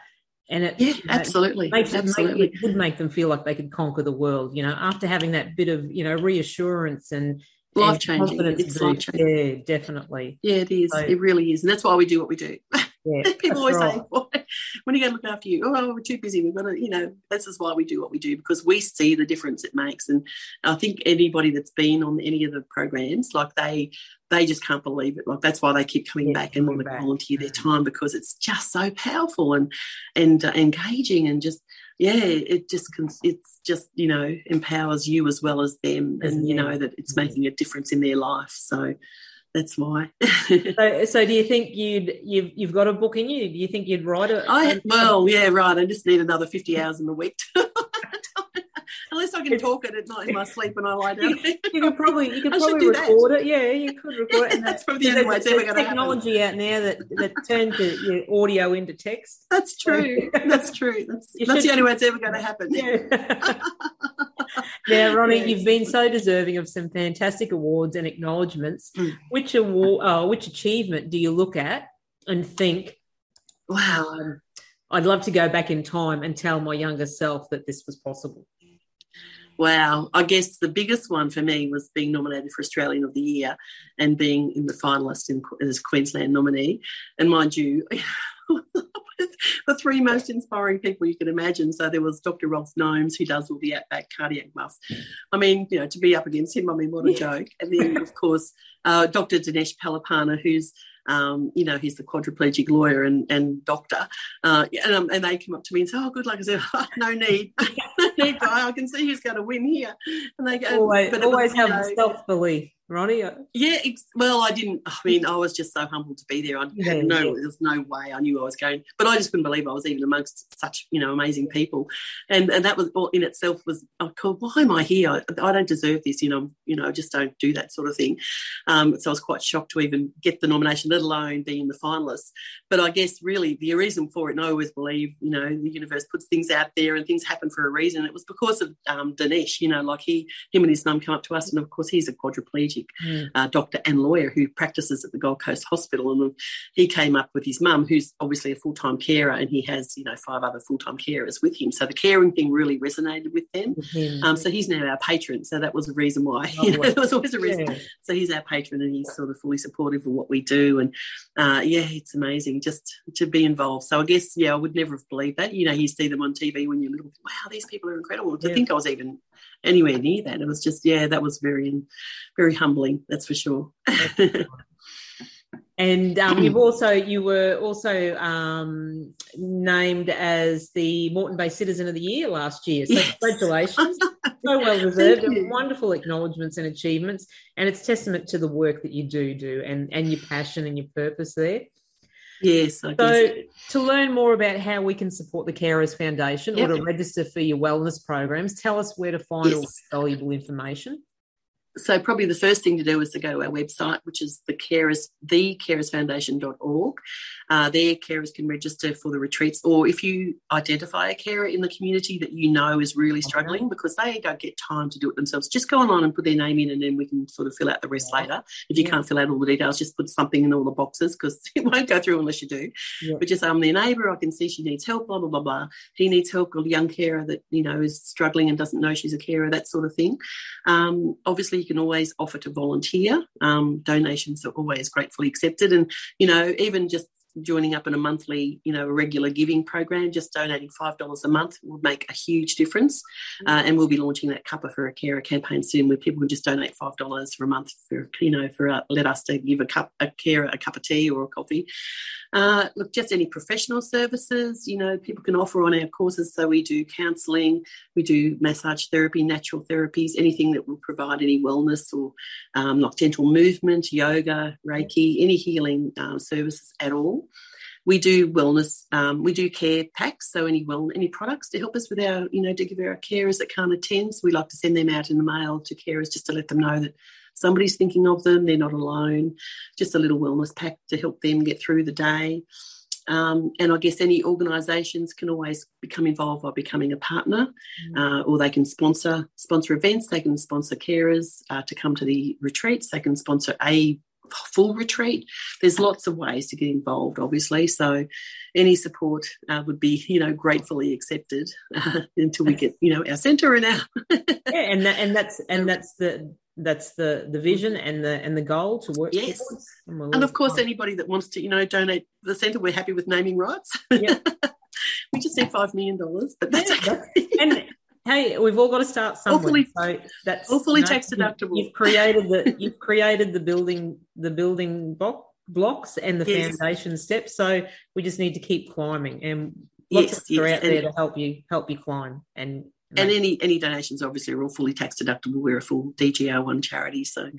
and it yeah you know, absolutely makes it, make, absolutely it would make them feel like they could conquer the world. You know, after having that bit of you know reassurance and life changing it's life changing Yeah, definitely. yeah it is So- it really is and that's why we do what we do Yeah, People always that's say, right. When are you going to look after you? Oh, we're too busy. We've got to, you know, this is why we do what we do because we see the difference it makes. And I think anybody that's been on any of the programs, like they, they just can't believe it. Like that's why they keep coming Yeah, back and want to volunteer their Mm. time because it's just so powerful and and uh, engaging and just yeah, it just it's just you know empowers you as well as them, and you know that it's making a difference in their life. So that's why. so, so do you think you'd you've you've got a book in you? Do you think you'd write it? I well, yeah, right. I just need another fifty hours in the week. Unless I can talk it at night in my sleep when I lie down. you could probably you could probably record that. it. Yeah, you could record it. that's probably the only way it's ever going to Technology out now that that turns your audio into text. That's true. that's true. That's, that's the only way it's ever going to happen. Yeah. now, Ronnie, you've been so deserving of some fantastic awards and acknowledgements. Mm. Which award, uh, which achievement do you look at and think, wow, um, I'd love to go back in time and tell my younger self that this was possible? Wow, I guess the biggest one for me was being nominated for Australian of the Year and being in the finalist in, as Queensland nominee. And mind you, the three most inspiring people you can imagine. So there was Dr. Rolf Gomes, who does all the Outback cardiac muffs. I mean, you know, to be up against him, I mean, what a joke. And then, of course, uh, Dr. Dinesh Palipana, who's um, you know, he's the quadriplegic lawyer and, and doctor. Uh, and, um, and they come up to me and say, Oh, good luck. I said, oh, No need. no need, I can see who's going to win here. And they go, Always, but always have self belief. Ronnie? Yeah, well, I didn't. I mean, I was just so humbled to be there. I yeah, had no, yeah. there was no way I knew I was going, but I just couldn't believe I was even amongst such, you know, amazing people, and and that was all in itself was, oh, why am I here? I, I, don't deserve this, you know, you know, I just don't do that sort of thing. Um, so I was quite shocked to even get the nomination, let alone being the finalist. But I guess really the reason for it, and I always believe, you know, the universe puts things out there and things happen for a reason. It was because of um, Dinesh, you know, like he, him and his mum come up to us, and of course he's a quadriplegic mm. uh, doctor and lawyer who practices at the Gold Coast Hospital. And he came up with his mum, who's obviously a full time carer, and he has, you know, five other full time carers with him. So the caring thing really resonated with them. Mm-hmm. Um, so he's now our patron. So that was a reason why. Oh, there was always a reason. Yeah. So he's our patron and he's sort of fully supportive of what we do. And uh, yeah, it's amazing just to be involved. So I guess, yeah, I would never have believed that. You know, you see them on TV when you're little, wow, these people are incredible. To yeah. think I was even anywhere near that. It was just, yeah, that was very, very humbling. That's for sure. and um, you've also you were also um, named as the Moreton Bay Citizen of the Year last year. So yes. congratulations, so well deserved, and wonderful acknowledgements and achievements. And it's testament to the work that you do do and and your passion and your purpose there. Yes. I so, guess. to learn more about how we can support the Carers Foundation yep. or to register for your wellness programs, tell us where to find yes. all valuable information so probably the first thing to do is to go to our website, which is the carers, thecarersfoundation.org. Uh, there, carers can register for the retreats, or if you identify a carer in the community that you know is really struggling, because they don't get time to do it themselves, just go online and put their name in, and then we can sort of fill out the rest yeah. later. If you yeah. can't fill out all the details, just put something in all the boxes because it won't go through unless you do. Yeah. But just, I'm um, their neighbour, I can see she needs help, blah, blah, blah, blah. He needs help, a young carer that, you know, is struggling and doesn't know she's a carer, that sort of thing. Um, obviously, you can always offer to volunteer. Um, donations are always gratefully accepted. And, you know, even just joining up in a monthly, you know, a regular giving program, just donating $5 a month will make a huge difference. Uh, and we'll be launching that Cuppa for a Carer campaign soon where people can just donate $5 for a month for, you know, for uh, let us to give a cup, a carer a cup of tea or a coffee. Uh, look, just any professional services, you know, people can offer on our courses. So we do counselling, we do massage therapy, natural therapies, anything that will provide any wellness or um, like gentle movement, yoga, Reiki, any healing uh, services at all. We do wellness, um, we do care packs, so any well, any products to help us with our, you know, to give our carers that can't attend. So we like to send them out in the mail to carers just to let them know that somebody's thinking of them, they're not alone. Just a little wellness pack to help them get through the day. Um, and I guess any organisations can always become involved by becoming a partner, mm. uh, or they can sponsor sponsor events. They can sponsor carers uh, to come to the retreats. They can sponsor a full retreat. There's lots of ways to get involved, obviously. So any support uh, would be, you know, gratefully accepted uh, until we get, you know, our centre and our yeah, and that, and that's and that's the that's the the vision and the and the goal to work yes. and, and, of course anybody that wants to you know donate the centre we're happy with naming rights. Yeah. We just need five million dollars but that's yeah, okay. and hey, we've all got to start somewhere. Hopefully, so that's hopefully you know, tax deductible. You've, created the you've created the building the building block, blocks and the yes. foundation steps. So we just need to keep climbing. And lots yes, of yes. out there to help you help you climb and and any any donations obviously are all fully tax deductible. We're a full DGR one charity, so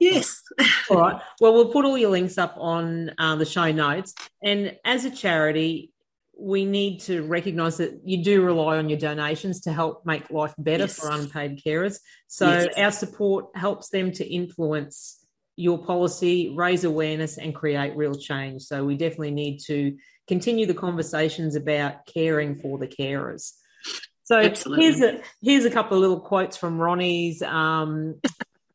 yes. all right. Well, we'll put all your links up on uh, the show notes. And as a charity, we need to recognise that you do rely on your donations to help make life better yes. for unpaid carers. So yes. our support helps them to influence your policy, raise awareness, and create real change. So we definitely need to continue the conversations about caring for the carers. So Absolutely. here's a here's a couple of little quotes from Ronnie's um,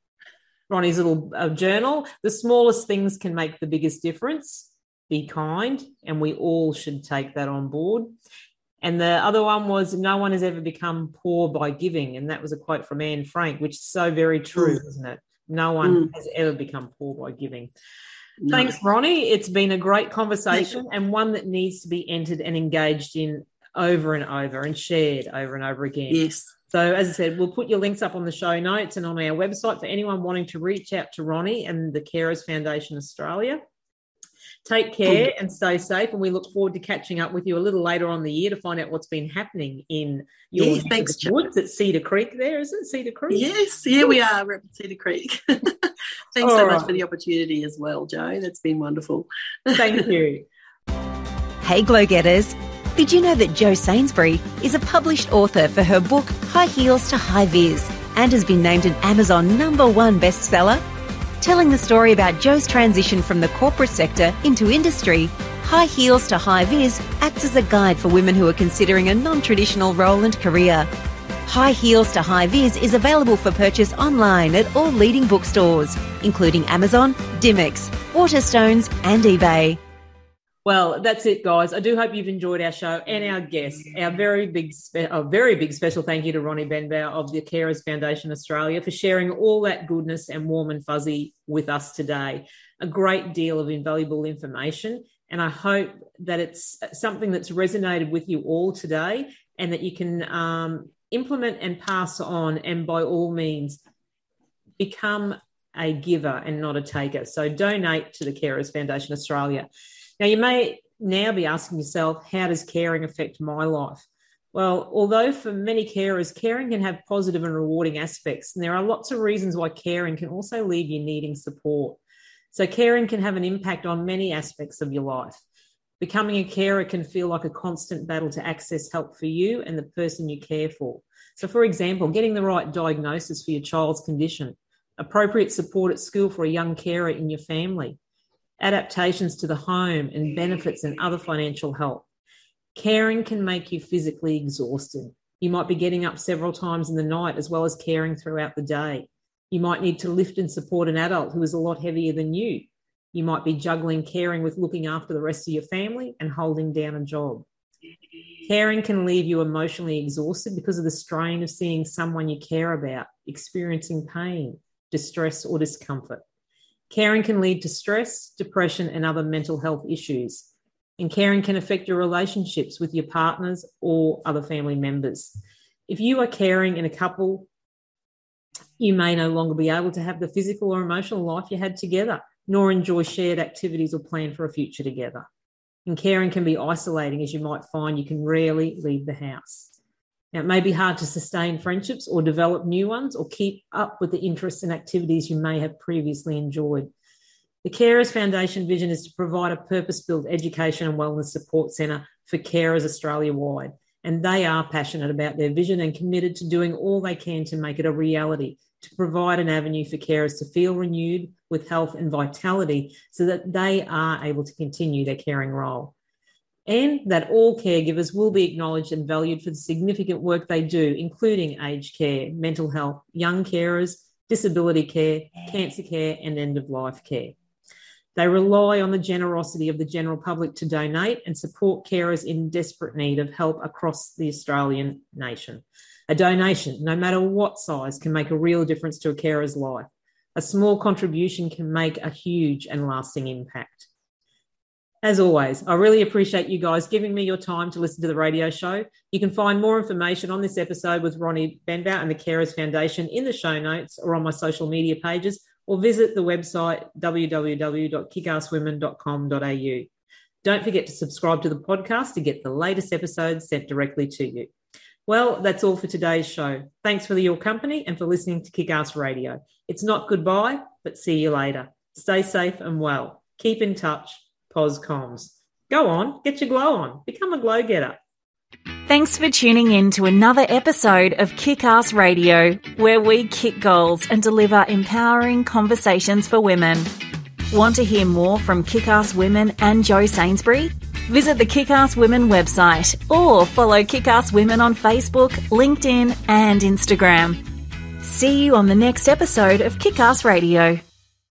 Ronnie's little uh, journal. The smallest things can make the biggest difference. Be kind, and we all should take that on board. And the other one was, "No one has ever become poor by giving," and that was a quote from Anne Frank, which is so very true, mm. isn't it? No one mm. has ever become poor by giving. No. Thanks, Ronnie. It's been a great conversation and one that needs to be entered and engaged in over and over and shared over and over again. Yes. So, as I said, we'll put your links up on the show notes and on our website for anyone wanting to reach out to Ronnie and the Carers Foundation Australia. Take care and stay safe. And we look forward to catching up with you a little later on the year to find out what's been happening in your yes, thanks, woods at Cedar Creek. There is it, Cedar Creek. Yes, yeah, we are at Cedar Creek. thanks All so right. much for the opportunity as well, Jo. That's been wonderful. Thank you. hey, glow getters. Did you know that Jo Sainsbury is a published author for her book High Heels to High Vis and has been named an Amazon number one bestseller? Telling the story about Jo's transition from the corporate sector into industry, High Heels to High Vis acts as a guide for women who are considering a non traditional role and career. High Heels to High Vis is available for purchase online at all leading bookstores, including Amazon, Dymocks, Waterstones, and eBay. Well, that's it, guys. I do hope you've enjoyed our show and our guests. Our very big, spe- a very big special thank you to Ronnie Benbow of the Carers Foundation Australia for sharing all that goodness and warm and fuzzy with us today. A great deal of invaluable information, and I hope that it's something that's resonated with you all today, and that you can um, implement and pass on, and by all means, become a giver and not a taker. So donate to the Carers Foundation Australia. Now, you may now be asking yourself, how does caring affect my life? Well, although for many carers, caring can have positive and rewarding aspects, and there are lots of reasons why caring can also leave you needing support. So, caring can have an impact on many aspects of your life. Becoming a carer can feel like a constant battle to access help for you and the person you care for. So, for example, getting the right diagnosis for your child's condition, appropriate support at school for a young carer in your family, adaptations to the home, and benefits and other financial help. Caring can make you physically exhausted. You might be getting up several times in the night as well as caring throughout the day. You might need to lift and support an adult who is a lot heavier than you. You might be juggling caring with looking after the rest of your family and holding down a job. Caring can leave you emotionally exhausted because of the strain of seeing someone you care about experiencing pain, distress, or discomfort. Caring can lead to stress, depression, and other mental health issues. And caring can affect your relationships with your partners or other family members. If you are caring in a couple, you may no longer be able to have the physical or emotional life you had together, nor enjoy shared activities or plan for a future together. And caring can be isolating, as you might find you can rarely leave the house. Now, it may be hard to sustain friendships or develop new ones or keep up with the interests and activities you may have previously enjoyed. The Carers Foundation vision is to provide a purpose built education and wellness support centre for carers Australia wide. And they are passionate about their vision and committed to doing all they can to make it a reality, to provide an avenue for carers to feel renewed with health and vitality so that they are able to continue their caring role and that all caregivers will be acknowledged and valued for the significant work they do, including aged care, mental health, young carers, disability care, cancer care, and end of life care. They rely on the generosity of the general public to donate and support carers in desperate need of help across the Australian nation. A donation, no matter what size, can make a real difference to a carer's life. A small contribution can make a huge and lasting impact. As always, I really appreciate you guys giving me your time to listen to the radio show. You can find more information on this episode with Ronnie Benbow and the Carers Foundation in the show notes or on my social media pages, or visit the website www.kickasswomen.com.au. Don't forget to subscribe to the podcast to get the latest episodes sent directly to you. Well, that's all for today's show. Thanks for your company and for listening to Kick Ass Radio. It's not goodbye, but see you later. Stay safe and well. Keep in touch. Comms. Go on, get your glow on. Become a glow getter. Thanks for tuning in to another episode of Kick Ass Radio, where we kick goals and deliver empowering conversations for women. Want to hear more from Kick Ass Women and Jo Sainsbury? Visit the Kick Ass Women website or follow Kick Ass Women on Facebook, LinkedIn, and Instagram. See you on the next episode of Kick Ass Radio.